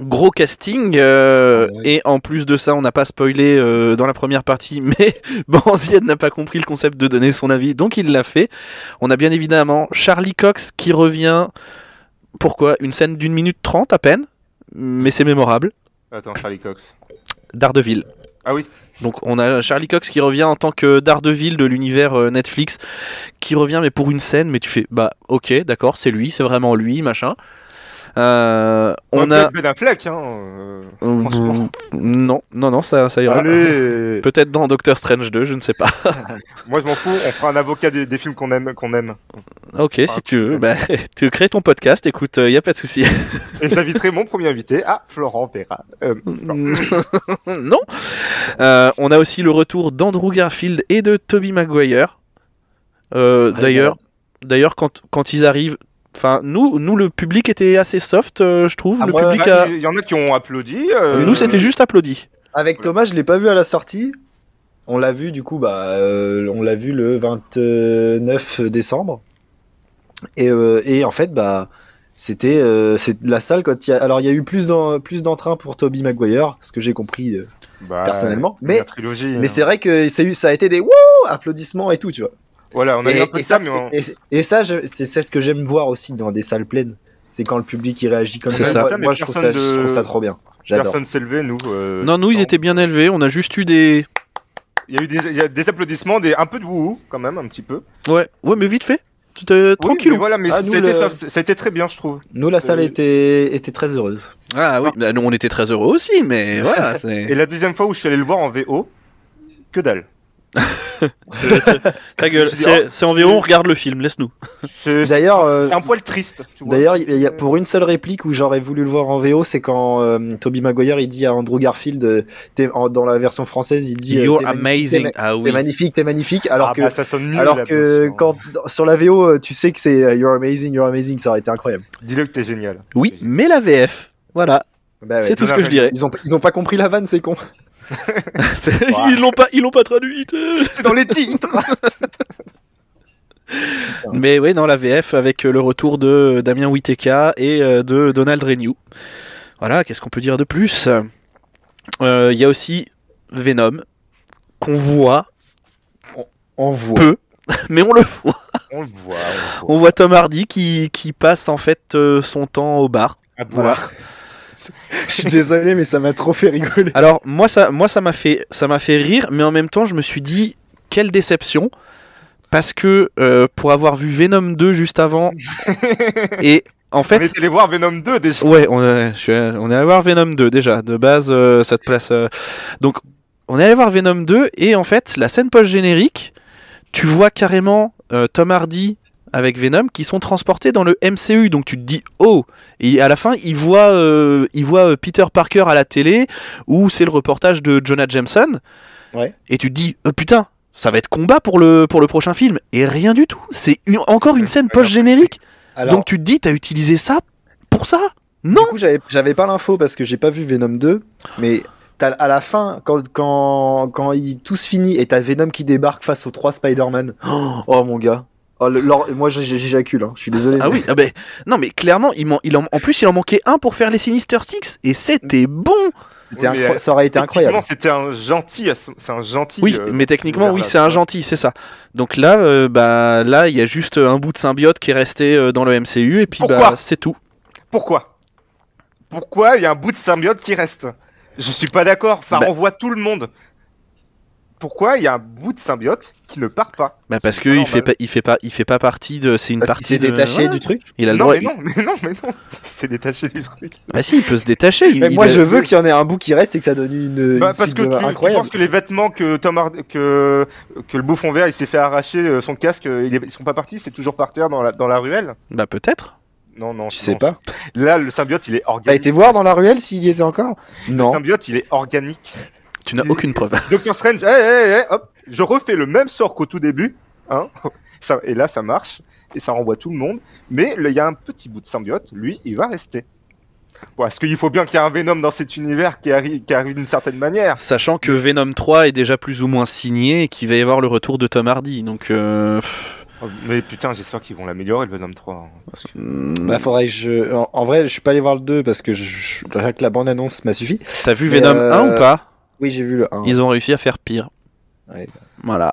gros casting. euh, Ah ouais. Et en plus de ça, on n'a pas spoilé euh, dans la première partie, [laughs] mais Banzied n'a pas compris le concept de donner son avis, donc il l'a fait. On a bien évidemment Charlie Cox qui revient. Pourquoi Une scène d'une minute trente à peine, mais c'est mémorable. Attends, Charlie Cox. Daredevil. Ah oui. Donc on a Charlie Cox qui revient en tant que Daredevil de l'univers euh, Netflix, qui revient mais pour une scène, mais tu fais bah ok d'accord c'est lui, c'est vraiment lui machin. Euh, on a Ben Affleck, hein. euh, Euh, franchement. [laughs] non non non ça ça ira. Allez Peut-être dans Doctor Strange 2, je ne sais pas. [laughs] Moi, je m'en fous, on fera un avocat des, des films qu'on aime, qu'on aime. ok Ah, si tu veux, bah, [laughs] tu crées ton podcast, écoute, il y a pas de souci. Et j'inviterai mon premier invité, à Florent Perra. Euh, non. Euh, on a aussi le retour d'Andrew Garfield et de Tobey Maguire. Euh, Ah, d'ailleurs, d'ailleurs quand, quand ils arrivent, enfin nous, nous le public était assez soft, euh, je trouve. Ah, le moi, public a... Il y en a qui ont applaudi. euh, Nous c'était juste applaudi. Avec Thomas, je l'ai pas vu à la sortie. On l'a vu du coup, bah, euh, on l'a vu le 29 décembre. Et, euh, et en fait, bah, c'était euh, c'est la salle quand il y a. Alors il y a eu plus d'en- plus d'entrain pour Toby Maguire, ce que j'ai compris euh, bah, personnellement. la Mais trilogie. mais hein. c'est vrai que ça a, eu- ça a été des wouh applaudissements et tout, tu vois. Voilà, on a et, eu un peu et de ça, ça, mais on- et, et ça, je- c'est c'est ce que j'aime voir aussi dans des salles pleines. C'est quand le public il réagit comme C'est ça. ça. Moi, je, trouve ça, personne je de- trouve ça trop bien. J'adore. personne s'est levé, nous. euh, non, nous ils étaient bien élevés. On a juste eu des, Il y a eu des, il y a des applaudissements, des, un peu de wouhou, quand même, un petit peu. ouais, ouais, mais vite fait. C'était Oui, tranquille. mais voilà, mais Ah, le- été très bien, je trouve. Nous, la salle Euh, était, était très heureuse. Ah oui, bah, nous on était très heureux aussi, mais [laughs] voilà. c'est- Et la deuxième fois où je suis allé le voir en VO, que dalle. [laughs] Ta gueule. C'est environ, on regarde le film, laisse-nous. C'est D'ailleurs, euh, c'est un poil triste. D'ailleurs, il y a pour une seule réplique où j'aurais voulu le voir en VO, c'est quand euh, Toby Maguire il dit à Andrew Garfield, euh, t'es- en- dans la version française, il dit euh, You're t'es magnifique, amazing. t'es Ah T'es oui. magnifique, t'es magnifique. Alors Ah que, bah, ça sonne nul, alors là, que bien sûr. quand dans- sur la VO, euh, tu sais que c'est You're amazing, you're amazing, ça aurait été incroyable. Dis-le que t'es génial. Oui, mais la VF. Voilà, Bah ouais. c'est tout ce que je dirais. Ils ont, ils ont pas compris la vanne, c'est con. [laughs] Ils l'ont pas, ils l'ont pas traduite. C'est dans les titres [laughs] Mais oui, dans la VF avec euh, le retour de Damien Witeka et euh, de Donald Renew. Voilà, qu'est-ce qu'on peut dire de plus? Euh, Il y a aussi Venom qu'on voit On voit. peu, [laughs] mais on le voit. On le voit. On voit Tom Hardy qui, qui passe en fait son temps au bar. À Voilà. [laughs] Je suis désolé, mais ça m'a trop fait rigoler. Alors moi ça moi ça m'a fait ça m'a fait rire mais en même temps je me suis dit quelle déception parce que euh, pour avoir vu Venom 2 juste avant [laughs] et en On fait est allé voir Venom 2 déjà. ouais on est, je suis- on est allé voir Venom 2 déjà de base euh, ça te place euh, donc on est allé voir Venom 2 et en fait la scène post générique tu vois carrément euh, Tom Hardy avec Venom qui sont transportés dans le MCU donc tu te dis oh. Et à la fin il voit euh, il voit euh, Peter Parker à la télé où c'est le reportage de Jonah Jameson. Ouais. et tu te dis oh, putain ça va être combat pour le pour le prochain film. Et rien du tout. C'est encore une scène post générique Alors, donc tu te dis t'as utilisé ça pour ça? Non. Du coup, j'avais, j'avais pas l'info parce que j'ai pas vu Venom 2, mais t'as, à la fin, quand, quand, quand ils tous finissent et t'as Venom qui débarque face aux trois Spider-Man. Oh, oh, mon gars. Oh, le- leur- moi j'ai- j'éjacule, hein. je suis désolé. ah mais- oui ah ben non mais clairement il, man- il en, en plus il en manquait un pour faire les Sinister Six et c'était bon Oui, incro- ça aurait été incroyable. C'était un gentil, c'est un gentil. Oui, euh, mais techniquement, oui, c'est un gentil, c'est ça. Donc là, euh, bah, là, il y a juste un bout de symbiote qui est resté euh, dans le MCU, et puis bah, c'est tout. Pourquoi? Pourquoi il y a un bout de symbiote qui reste? Je suis pas d'accord, ça Bah- renvoie tout le monde. Pourquoi il y a un bout de symbiote qui ne part pas Bah, parce que il fait pas, il fait pas, il fait pas partie de. C'est une Parce partie qu'il s'est de- détaché du truc. Il a le Non, droit. mais il- non, mais non, mais non. C'est détaché du truc. Bah si, il peut se détacher. il- Mais il moi a- je veux qu'il y en ait un bout qui reste et que ça donne une, Bah, une parce suite que tu, de- tu incroyable. penses que les vêtements que Tom Hard- que que le bouffon vert il s'est fait arracher euh, son casque, euh, il ils sont pas partis, c'est toujours par terre dans la dans la ruelle. Bah peut-être. Non non. Tu non. sais pas. Là le symbiote il est T'as organique. été voir dans la ruelle s'il y était encore? Le Non. symbiote il est organique. Tu n'as aucune preuve. Doctor Strange, hé, hé, hé, hop, je refais le même sort qu'au tout début, hein. [laughs] Ça, et là ça marche. et ça renvoie tout le monde. Mais il y a un petit bout de symbiote, lui, il va rester. Bon, Est-ce qu'il faut bien qu'il y ait un Venom dans cet univers qui arrive, qui arrive d'une certaine manière? Sachant que Venom 3 est déjà plus ou moins signé et qu'il va y avoir le retour de Tom Hardy. Donc, euh, Oh, Mais putain, j'espère qu'ils vont l'améliorer, le Venom 3. hein, parce que- hmm, Bah, faudrait que je. En, en vrai, je suis pas allé voir le 2 parce que je... rien que la bande-annonce m'a suffi. t'as vu Venom euh, 1 ou pas? Oui, j'ai vu le 1. Ils ont réussi à faire pire. Ouais, bah. Voilà.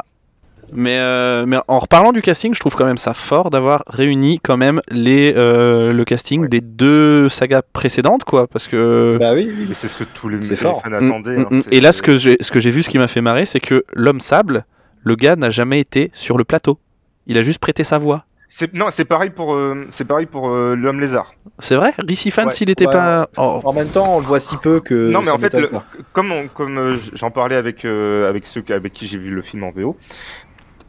Mais, euh, mais en reparlant du casting, je trouve quand même ça fort d'avoir réuni quand même les, euh, le casting des deux sagas précédentes, quoi. Parce que. Bah oui, oui. Mais c'est ce que tous les, fans Mm, attendaient. mm, hein, mm. Et là, ce que j'ai vu, ce qui m'a fait marrer, c'est que l'homme sable, le gars n'a jamais été sur le plateau. Il a juste prêté sa voix. C'est- Non, c'est pareil pour, euh, c'est pareil pour euh, l'homme lézard. C'est vrai? Rishi Fans, Ouais. s'il était Ouais, pas. Oh. En même temps, on le voit si peu que. non, mais en fait, le- comme, on- comme euh, j'en parlais avec, euh, avec ceux avec qui j'ai vu le film en VO,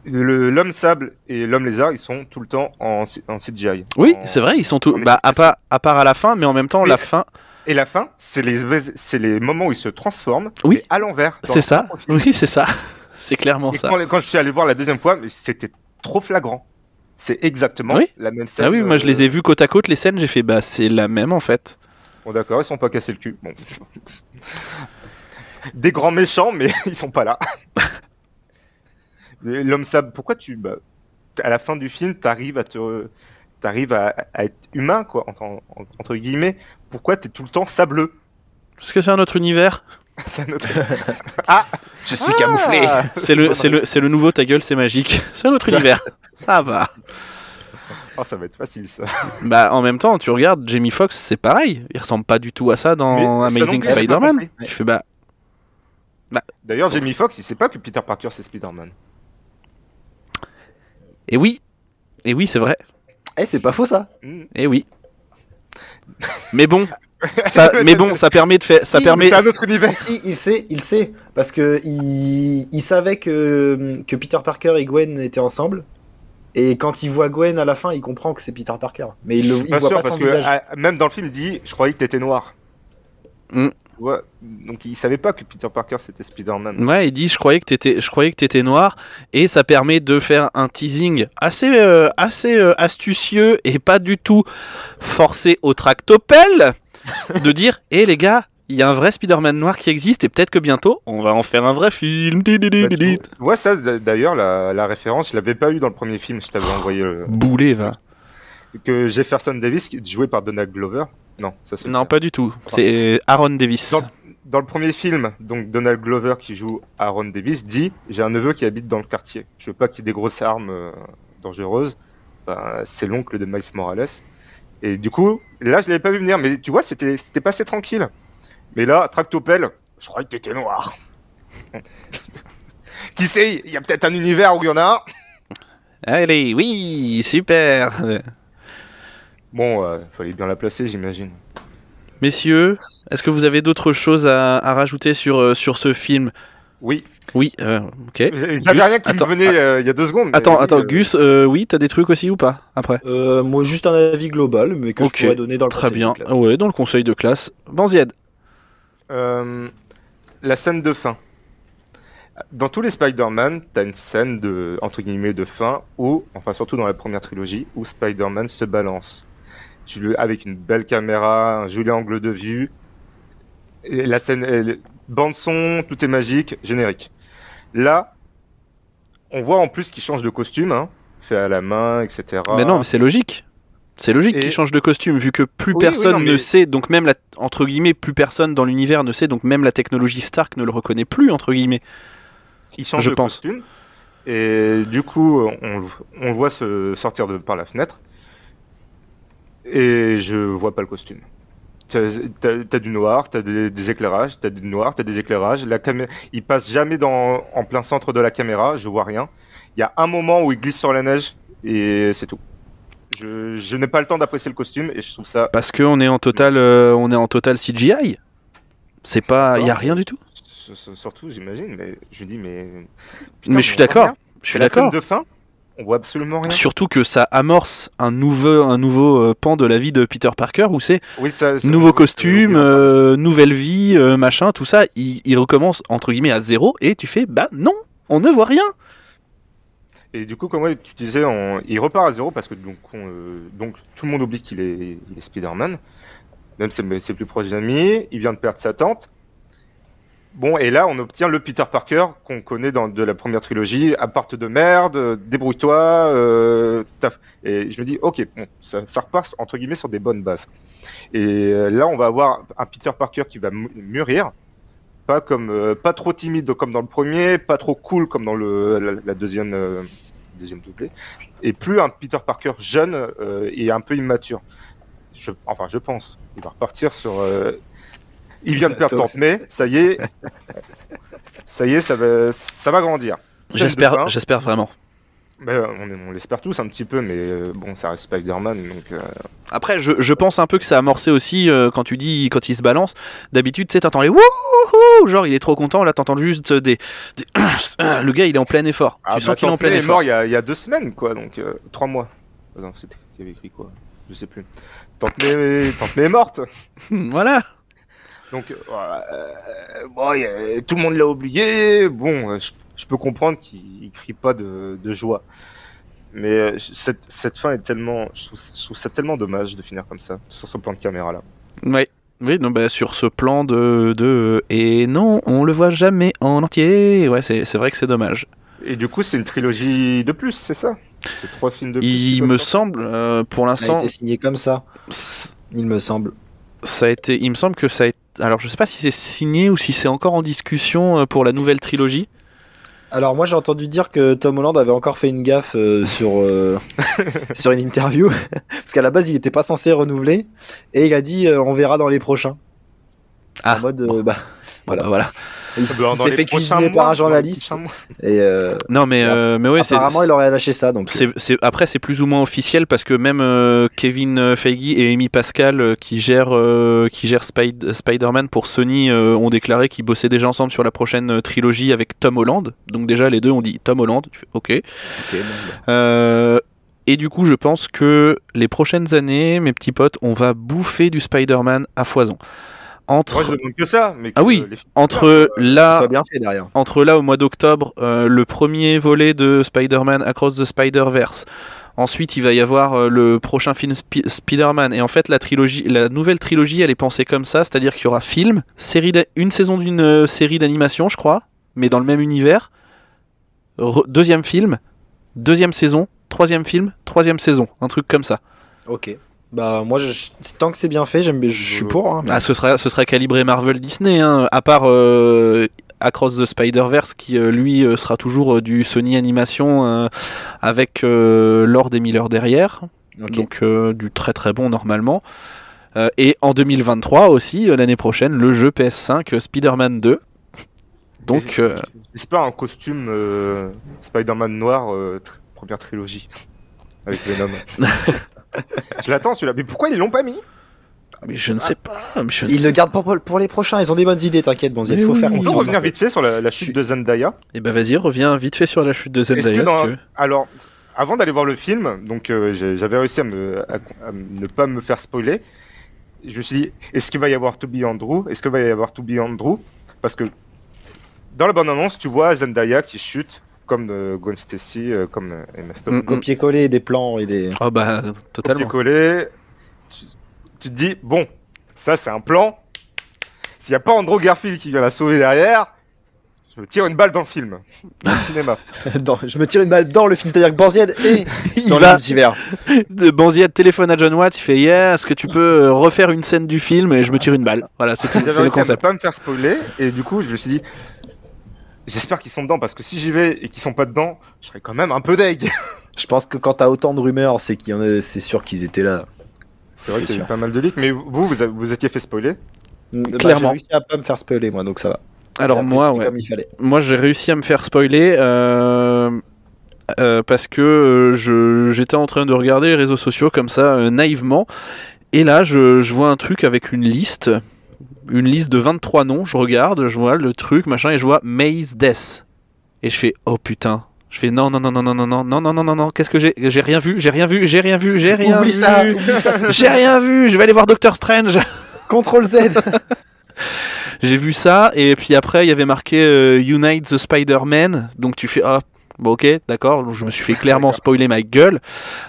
le- l'homme sable et l'homme lézard, ils sont tout le temps en, en CGI. Oui, En- c'est vrai, ils sont tous. en Bah, à, part, à part à la fin, mais en même temps, Mais- la fin. Et la fin, c'est les, c'est les moments où ils se transforment Oui. à l'envers. C'est ça. Oui, c'est ça. [laughs] C'est clairement Et ça. quand, quand je suis allé voir la deuxième fois, c'était trop flagrant. C'est exactement Oui. la même scène. Ah oui, moi je les ai vus côte à côte, les scènes, j'ai fait bah c'est la même en fait. Bon, d'accord, ils sont pas cassés le cul. Bon. Des grands méchants, mais [laughs] ils sont pas là. [laughs] L'homme sable, pourquoi tu. Bah, à la fin du film, t'arrives à te. T'arrives à, à être humain, quoi, entre, entre guillemets? Pourquoi t'es tout le temps sableux? Parce que c'est un autre univers. [laughs] C'est un autre. ah Je suis camouflé. Ah C'est le, c'est le, c'est le nouveau ta gueule, c'est magique. C'est un autre Ça- univers. Ça va. [laughs] Oh, ça va être facile, ça. [laughs] Bah en même temps, tu regardes Jamie Foxx, c'est pareil. Il ressemble pas du tout à ça dans Mais Amazing Spider-Man. Je fais bah D'ailleurs, Jamie Foxx, il sait pas que Peter Parker, c'est Spider-Man. et oui, et oui c'est vrai, Eh, c'est pas faux ça. Hmm. et oui. Mais bon, ça, [laughs] mais bon, ça permet de faire, ça Si, permet. C'est un autre univers. Si, il sait, il sait, parce que il, il savait que, que Peter Parker et Gwen étaient ensemble. Et quand il voit Gwen à la fin, il comprend que c'est Peter Parker. Mais il, le, il Pas voit sûr, pas parce son que visage. ah, même dans le film, il dit Je croyais que t'étais noir. Hmm. Ouais, donc il savait pas que Peter Parker c'était Spider-Man. Ouais, il dit je croyais que t'étais, je croyais que t'étais noir et ça permet de faire un teasing assez, euh, assez euh, astucieux et pas du tout forcé au tractopelle [laughs] de dire hé les gars, il y a un vrai Spider-Man noir qui existe et peut-être que bientôt on va en faire un vrai film. Ouais, ça d'ailleurs, la, la référence, je l'avais pas eu dans le premier film, je t'avais envoyé le- Boulet va. que Jefferson Davis, joué par Donald Glover. Non, ça c'est. Non, pas du tout. C'est Aaron Davis. Dans, dans le premier film, donc Donald Glover qui joue Aaron Davis dit J'ai un neveu qui habite dans le quartier. Je veux pas qu'il y ait des grosses armes euh, dangereuses. Ben, c'est l'oncle de Miles Morales. Et du coup, là, je l'avais pas vu venir, mais tu vois, c'était c'était passé tranquille. Mais là, Tractopelle, je croyais que t'étais noir. [laughs] qui sait Il y a peut-être un univers où il y en a un. Allez, oui, super. Bon, euh, fallait bien la placer, j'imagine. Messieurs, est-ce que vous avez d'autres choses à, à rajouter sur, euh, sur ce film? Oui, Oui, euh, ok. j'avais rien qui attends, me venait euh, il y a deux secondes. mais Attends, oui, attends, euh, Gus, euh, oui, t'as des trucs aussi ou pas après? Euh, moi, juste un avis global, mais que Ok, je pourrais donner dans le Très conseil bien. de classe. Ouais, dans le conseil de classe. Banzied. Euh, la scène de fin. Dans tous les Spider-Man, t'as une scène de entre guillemets de fin où, enfin surtout dans la première trilogie, où Spider-Man se balance. Tu le avec une belle caméra, un joli angle de vue. La scène, elle- bande son, tout est magique, générique. Là, on voit en plus qu'il change de costume, hein, fait à la main, etc. Mais non, c'est logique. C'est logique Et- qu'il change de costume, vu que plus Oui, personne oui, non, ne sait, donc même la, entre guillemets, plus personne dans l'univers ne sait, donc même la technologie Stark ne le reconnaît plus, entre guillemets. il change je de pense. costume. Et du coup, on, on le voit se sortir de, par la fenêtre. Et je vois pas le costume. T'as du noir, t'as des, des éclairages, t'as du noir, t'as des éclairages. La il passe jamais dans, en plein centre de la caméra, je vois rien. Il y a un moment où il glisse sur la neige et c'est tout. Je, je n'ai pas le temps d'apprécier le costume et je trouve ça. Parce qu'on est en total, euh, on est en total CGI. C'est pas, il y a rien du tout. s- Surtout, j'imagine, mais je dis, mais. mais je suis d'accord. Je suis d'accord. de fin, on voit absolument rien. Surtout que ça amorce un nouveau, un nouveau euh, pan de la vie de Peter Parker où c'est Oui, nouveau oui, costume, euh, nouvelle vie, euh, machin, tout ça. Il, il recommence entre guillemets à zéro et tu fais bah non, on ne voit rien. Et du coup, comme ouais, tu disais, il repart à zéro parce que donc, on, euh, tout le monde oublie qu'il est, Spider-Man. Même ses, plus proches amis. Il vient de perdre sa tante. Bon, et là, on obtient le Peter Parker qu'on connaît de la première trilogie. Apparte de merde, euh, débrouille-toi. euh, et je me dis, ok, ça, repart entre guillemets sur des bonnes bases. Et là, on va avoir un Peter Parker qui va mûrir. Pas comme, pas trop timide comme dans le premier, pas trop cool comme dans le, la, la deuxième, deuxième doublé, et plus un Peter Parker jeune euh, et un peu immature. Je, enfin, je pense. Il va repartir sur. euh, il vient de perdre. Tante May, ça y est. ça y est, ça va, ça va grandir. J'espère, j'espère vraiment. Ben, on, est- on l'espère tous un petit peu, mais euh, bon, ça reste Spider-Man, donc. euh, Après, je, je pense un peu que ça a amorcé aussi euh, quand tu dis, quand il se balance. D'habitude, tu sais, t'entends les wouhou, genre il est trop content. Là, t'entends juste des, des- [coughs] le gars, il est en plein effort. Ah, tu bah, sens qu'il est en plein est effort. mort il y, a, il y a deux semaines, quoi, donc trois mois. Ah Non, c'était avait écrit quoi? Je sais plus. Tante May, Tante est morte. [laughs] voilà. Donc, euh, bon, a- tout le monde l'a oublié. Bon, je, je peux comprendre qu'il il crie pas de, de joie. Mais euh, cette, cette fin est tellement. Je trouve, je trouve ça tellement dommage de finir comme ça, sur ce plan de caméra là. Oui. Oui, non, bah, sur ce plan de, de. Et non, on le voit jamais en entier. Ouais, c'est c'est vrai que c'est dommage. Et du coup, c'est une trilogie de plus, c'est ça? C'est trois films de plus. Il me semble, euh, pour Ça a l'instant, été signé comme ça, il me semble. ça a été. Il me semble que ça a été. Alors, je sais pas si c'est signé ou si c'est encore en discussion euh, pour la nouvelle trilogie. Alors moi j'ai entendu dire que Tom Holland avait encore fait une gaffe euh, sur euh, [laughs] sur une interview [laughs] parce qu'à la base il était pas censé renouveler et il a dit euh, on verra dans les prochains. Ah, en mode bon. bah Bon, voilà. bah, voilà. Il, s'est fait cuisiner par un journaliste et euh, Non, mais, Ouais. euh, mais ouais, c'est. apparemment il aurait lâché ça donc. C'est- après, c'est plus ou moins officiel parce que même euh, Kevin euh, Feige et Amy Pascal euh, qui gèrent, euh, qui gèrent Spide- Spider-Man pour Sony euh, ont déclaré qu'ils bossaient déjà ensemble sur la prochaine euh, trilogie avec Tom Holland. Donc déjà, les deux ont dit Tom Holland. Tu fais, ok. Bon. Euh, et du coup, je pense que les prochaines années, mes petits potes, on va bouffer du Spider-Man à foison. Entre, Moi, je demande que ça. Mais que Ah oui, les entre là, soit bien fait derrière. entre là au mois d'octobre, euh, le premier volet de Spider-Man Across the Spider-Verse. Ensuite, il va y avoir euh, le prochain film Spi- Spider-Man. Et en fait, la trilogie, la nouvelle trilogie, elle est pensée comme ça, c'est-à-dire qu'il y aura film, série, une saison d'une euh, série d'animation, je crois, mais dans le même univers. Re- deuxième film, deuxième saison, troisième film, troisième saison, un truc comme ça. Ok. Bah moi je, tant que c'est bien fait j'aime je suis pour. hein, mais- Ah, ce sera, ce sera calibré Marvel Disney, hein, à part euh, Across the Spider-Verse qui euh, lui euh, sera toujours euh, du Sony Animation euh, avec euh, Lord et Miller derrière, donc euh, du très très bon normalement. Euh, et en 2023 aussi, euh, l'année prochaine, le jeu PS5 euh, Spider-Man 2. Donc, euh, J'espère un costume euh, Spider-Man noir, euh, tr- première trilogie, [laughs] avec Venom. [laughs] je l'attends celui-là, mais pourquoi ils l'ont pas mis? Mais je ne sais pas. mais je ne Ils sais- le gardent pour, pour les prochains, ils ont des bonnes idées, t'inquiète, bon, il faut oui, faire On peut revenir vite fait sur la, la chute de Zendaya. Eh ben vas-y, reviens vite fait sur la chute de que Zendaya dans- si tu veux. Alors, avant d'aller voir le film, donc euh, j'avais réussi à, me, à- à ne pas me faire spoiler. Je me suis dit, est-ce qu'il va y avoir To Be Andrew? Est-ce qu'il va y avoir To Be Andrew? Parce que dans la bande-annonce, tu vois Zendaya qui chute, comme euh, Gwen Stacy, euh, comme euh, Emma Stone. Mm. Copier-coller des plans et des. Oh bah totalement. Copier-coller. Tu, tu te dis, bon, ça c'est un plan. S'il n'y a pas Andrew Garfield qui vient la sauver derrière, je me tire une balle dans le film, dans le cinéma. [laughs] dans- je me tire une balle dans le film, c'est-à-dire que Banzied est [laughs] Il dans le multivers. de Banziad téléphone à John Watts, il fait yeah, est-ce que tu peux refaire une scène du film? Et je me tire une balle. Voilà, c'est le concept. pas me faire spoiler, et du coup, je me suis dit, j'espère qu'ils sont dedans, parce que si j'y vais et qu'ils sont pas dedans, je serais quand même un peu deg. [laughs] Je pense que quand t'as autant de rumeurs, c'est qu'il y en a, c'est sûr qu'ils étaient là. C'est vrai C'est qu'il y a eu pas mal de leaks, mais vous, vous, vous étiez fait spoiler. Bah, Clairement. J'ai réussi à pas me faire spoiler, moi, donc ça va. Alors moi, ouais. Comme il fallait. moi j'ai réussi à me faire spoiler euh, euh, parce que euh, je- j'étais en train de regarder les réseaux sociaux comme ça euh, naïvement et là je, je vois un truc avec une liste une liste de 23 noms je regarde je vois le truc machin et je vois Maze Death et je fais oh putain je fais non non non non non non non non non non non non qu'est-ce que j'ai j'ai rien vu j'ai rien vu j'ai rien vu j'ai rien Oublie vu ça, oublie ça. j'ai rien vu je vais aller voir Doctor Strange Contrôle Z. J'ai vu ça, et puis après, il y avait marqué euh, Unite the Spider-Man. Donc tu fais, ah, Bon, ok, d'accord. Je me suis fait [laughs] clairement spoiler ma gueule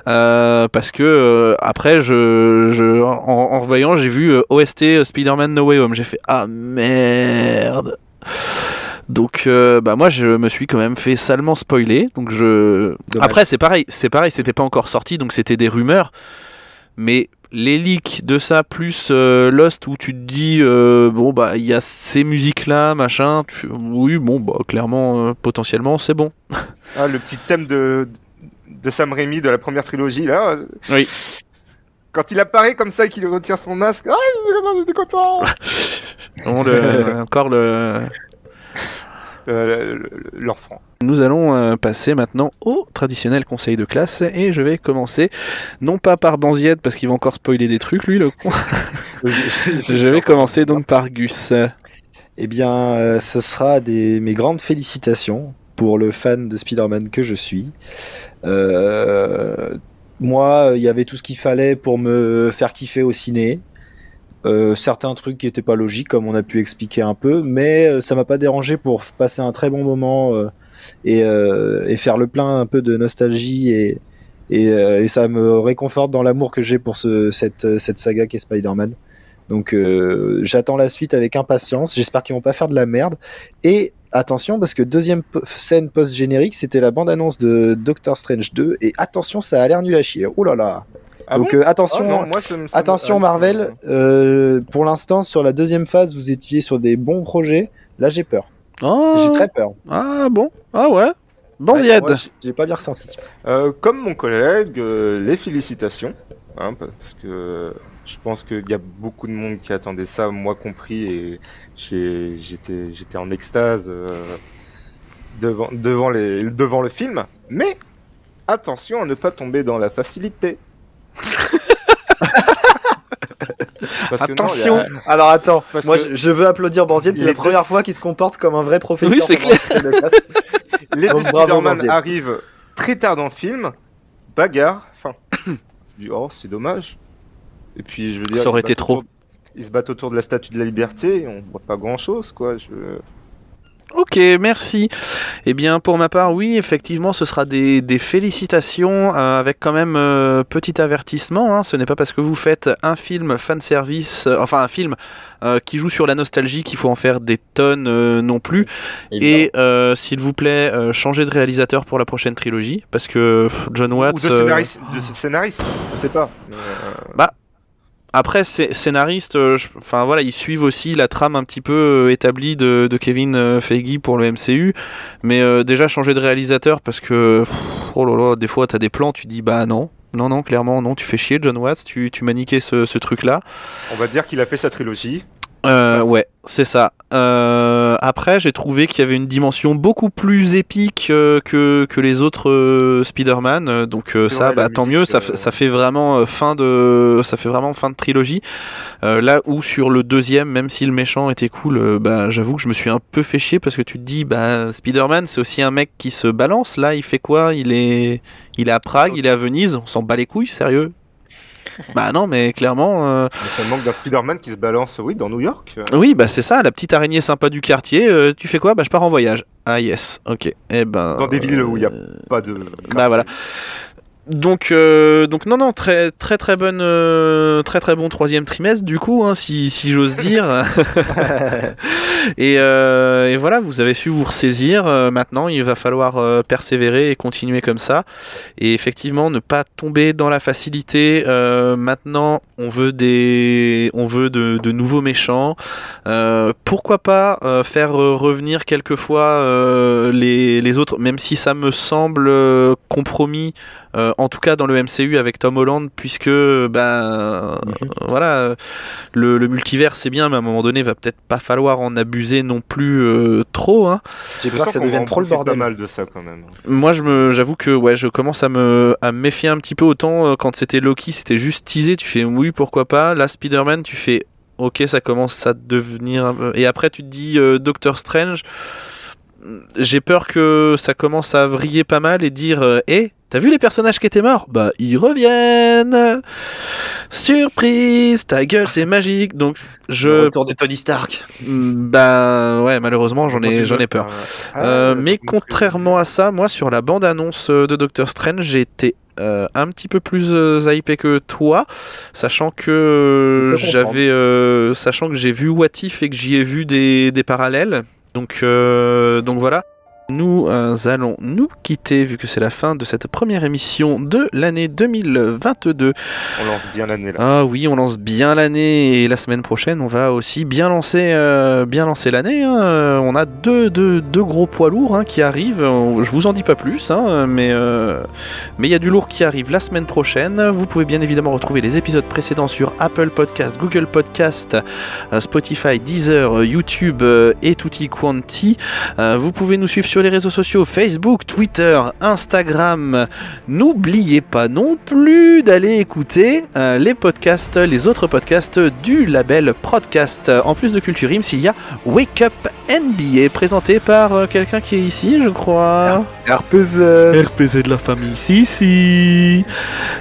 euh, parce que euh, après, je, je en, en revoyant, j'ai vu euh, OST Spider-Man No Way Home. J'ai fait ah merde. Donc, bah moi, je me suis quand même fait salement spoiler. Donc, je. Dommage. Après, c'est pareil, c'est pareil, c'était pas encore sorti, donc c'était des rumeurs. Mais les leaks de ça plus euh, Lost où tu te dis euh, bon bah il y a ces musiques là machin tu- oui bon bah clairement euh, potentiellement c'est bon Ah, le petit thème de, de Sam Raimi de la première trilogie, là. Oui. Quand il apparaît comme ça et qu'il retire son masque, ah, j'étais content [laughs] Vraiment, le- encore le Euh, le- le- L'enfant. Nous allons euh, passer maintenant au traditionnel conseil de classe et je vais commencer non pas par Banziette parce qu'il va encore spoiler des trucs lui le con. [laughs] je vais commencer donc par Gus. Eh bien, euh, ce sera des, mes grandes félicitations pour le fan de Spider-Man que je suis. Euh, moi, il y avait tout ce qu'il fallait pour me faire kiffer au ciné. Euh, certains trucs qui n'étaient pas logiques, comme on a pu expliquer un peu, mais euh, ça m'a pas dérangé pour passer un très bon moment euh, et, faire le plein un peu de nostalgie et, ça me réconforte dans l'amour que j'ai pour ce, cette, saga qu'est Spider-Man. Donc j'attends la suite avec impatience. J'espère qu'ils vont pas faire de la merde. Et attention parce que deuxième scène post générique, c'était la bande annonce de Doctor Strange 2 et attention, ça a l'air nul à chier. Oh là là. Ah Donc bon euh, attention, Ah non, moi, ça me- ça me- attention ah, Marvel. euh, pour l'instant, sur la deuxième phase, vous étiez sur des bons projets. Là, j'ai peur. Oh, J'ai très peur. Ah bon? Ah ouais? Banziette Ouais, j'ai- pas bien ressenti. Euh, comme mon collègue, euh, les félicitations, hein, parce que je pense qu'il y a beaucoup de monde qui attendait ça, moi compris, et j'étais j'étais en extase euh, devant, devant, les, devant le film. Mais attention à ne pas tomber dans la facilité. Parce que non, il y a- Attention. Alors attends, Parce moi que je, veux applaudir Banziette, c'est la deux- première fois qu'il se comporte comme un vrai professeur. Oui, c'est classe. [laughs] les deux Spider-Man arrivent très tard dans le film, bagarre, fin. je dis, oh, c'est dommage. Et puis, je veux dire. Ça aurait ils se été battent trop. autour- Ils se battent autour de la statue de la liberté, et on voit pas grand chose, quoi. Je... Ok, merci. Eh bien, pour ma part, oui, effectivement, ce sera des, des félicitations euh, avec quand même euh, petit avertissement. hein. Ce n'est pas parce que vous faites un film fan service, euh, enfin un film qui joue sur la nostalgie qu'il faut en faire des tonnes non plus. Et s'il vous plaît, changez de réalisateur pour la prochaine trilogie parce que John Ou Watts. de euh, scénariste, de scénariste, je sais pas. Euh, Après, scénaristes, euh, enfin voilà, ils suivent aussi la trame un petit peu euh, établie de, Kevin euh, Feige pour le MCU, mais déjà changer de réalisateur parce que oh là là, des fois t'as des plans, tu dis bah non, non non, clairement non, tu fais chier John Watts, tu, tu m'as niqué ce, ce truc là. on va dire qu'il a fait sa trilogie. Euh, ouais, c'est ça. Euh, après, j'ai trouvé qu'il y avait une dimension beaucoup plus épique euh, que, que les autres euh, Spider-Man. Donc ça, bah, tant mieux. Ça, fait- ça fait vraiment fin de, ça fait vraiment fin de trilogie. Euh, là où sur le deuxième, même si le méchant était cool, bah, j'avoue que je me suis un peu fait chier parce que tu te dis, bah, Spider-Man, c'est aussi un mec qui se balance. Là, il fait quoi? Il est, il est à Prague, il est à Venise. On s'en bat les couilles, sérieux. [laughs] bah non, mais clairement. euh, Mais ça manque d'un Spider-Man qui se balance, oui, dans New York. oui, bah c'est ça, la petite araignée sympa du quartier. euh, tu fais quoi? Bah je pars en voyage. Ah yes, ok. Eh ben. Dans des villes où il y a euh, pas de. Bah voilà. Donc, euh, donc non, non, très, très, très bonne, euh, très, très bon troisième trimestre du coup, hein, si, si j'ose dire. [laughs] et, euh, et voilà, vous avez su vous ressaisir. Maintenant, il va falloir persévérer et continuer comme ça. Et effectivement, ne pas tomber dans la facilité. Maintenant, on veut des, on veut de, de nouveaux méchants. Pourquoi pas faire revenir quelquefois les, les autres, même si ça me semble compromis, euh, en tout cas dans le MCU avec Tom Holland, puisque ben euh, voilà, euh, le, le multivers c'est bien, mais à un moment donné, va peut-être pas falloir en abuser non plus euh, trop. Hein. J'ai peur que ça va devienne en trop le bordel. mal de ça quand même. Moi, je me, j'avoue que ouais, je commence à me, à me méfier un petit peu autant euh, quand c'était Loki, c'était juste teasé, tu fais oui, pourquoi pas. Là, Spider-Man, tu fais ok, ça commence à devenir. Et après, tu te dis euh, Doctor Strange. J'ai peur que ça commence à vriller pas mal et dire euh, Eh, T'as vu les personnages qui étaient morts? Bah, ils reviennent Surprise Ta gueule, c'est magique Donc, Le je. retour de Tony Stark. Bah, ouais, malheureusement, j'en ai, j'en ai peur. Ah, Euh, mais donc, contrairement à ça, moi sur la bande-annonce euh, de Doctor Strange, j'ai été euh, un petit peu plus euh, hypé que toi, sachant que Je peux j'avais, euh, sachant que j'ai vu What If et que j'y ai vu des, des parallèles. Donc, euh, donc voilà. Nous euh, allons nous quitter vu que c'est la fin de cette première émission de l'année 2022. On lance bien l'année là. Ah oui, on lance bien l'année et la semaine prochaine, on va aussi bien lancer, euh, bien lancer l'année. hein. Euh, On a deux, deux, deux gros poids lourds hein, qui arrivent. Je vous en dis pas plus, hein, mais euh, mais il y a du lourd qui arrive la semaine prochaine. Vous pouvez bien évidemment retrouver les épisodes précédents sur Apple Podcast, Google Podcast, Spotify, Deezer, YouTube et tutti quanti. Vous pouvez nous suivre sur les réseaux sociaux Facebook, Twitter, Instagram. N'oubliez pas non plus d'aller écouter euh, les podcasts, les autres podcasts du label Podcast. En plus de Culture Ims, il y a Wake Up NBA présenté par euh, quelqu'un qui est ici, je crois. RPZ. RPZ de la famille, si si.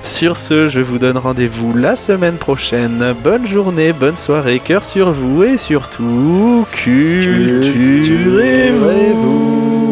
Sur ce, je vous donne rendez-vous la semaine prochaine. Bonne journée, bonne soirée, cœur sur vous et surtout, culturez-vous. Culturez-vous.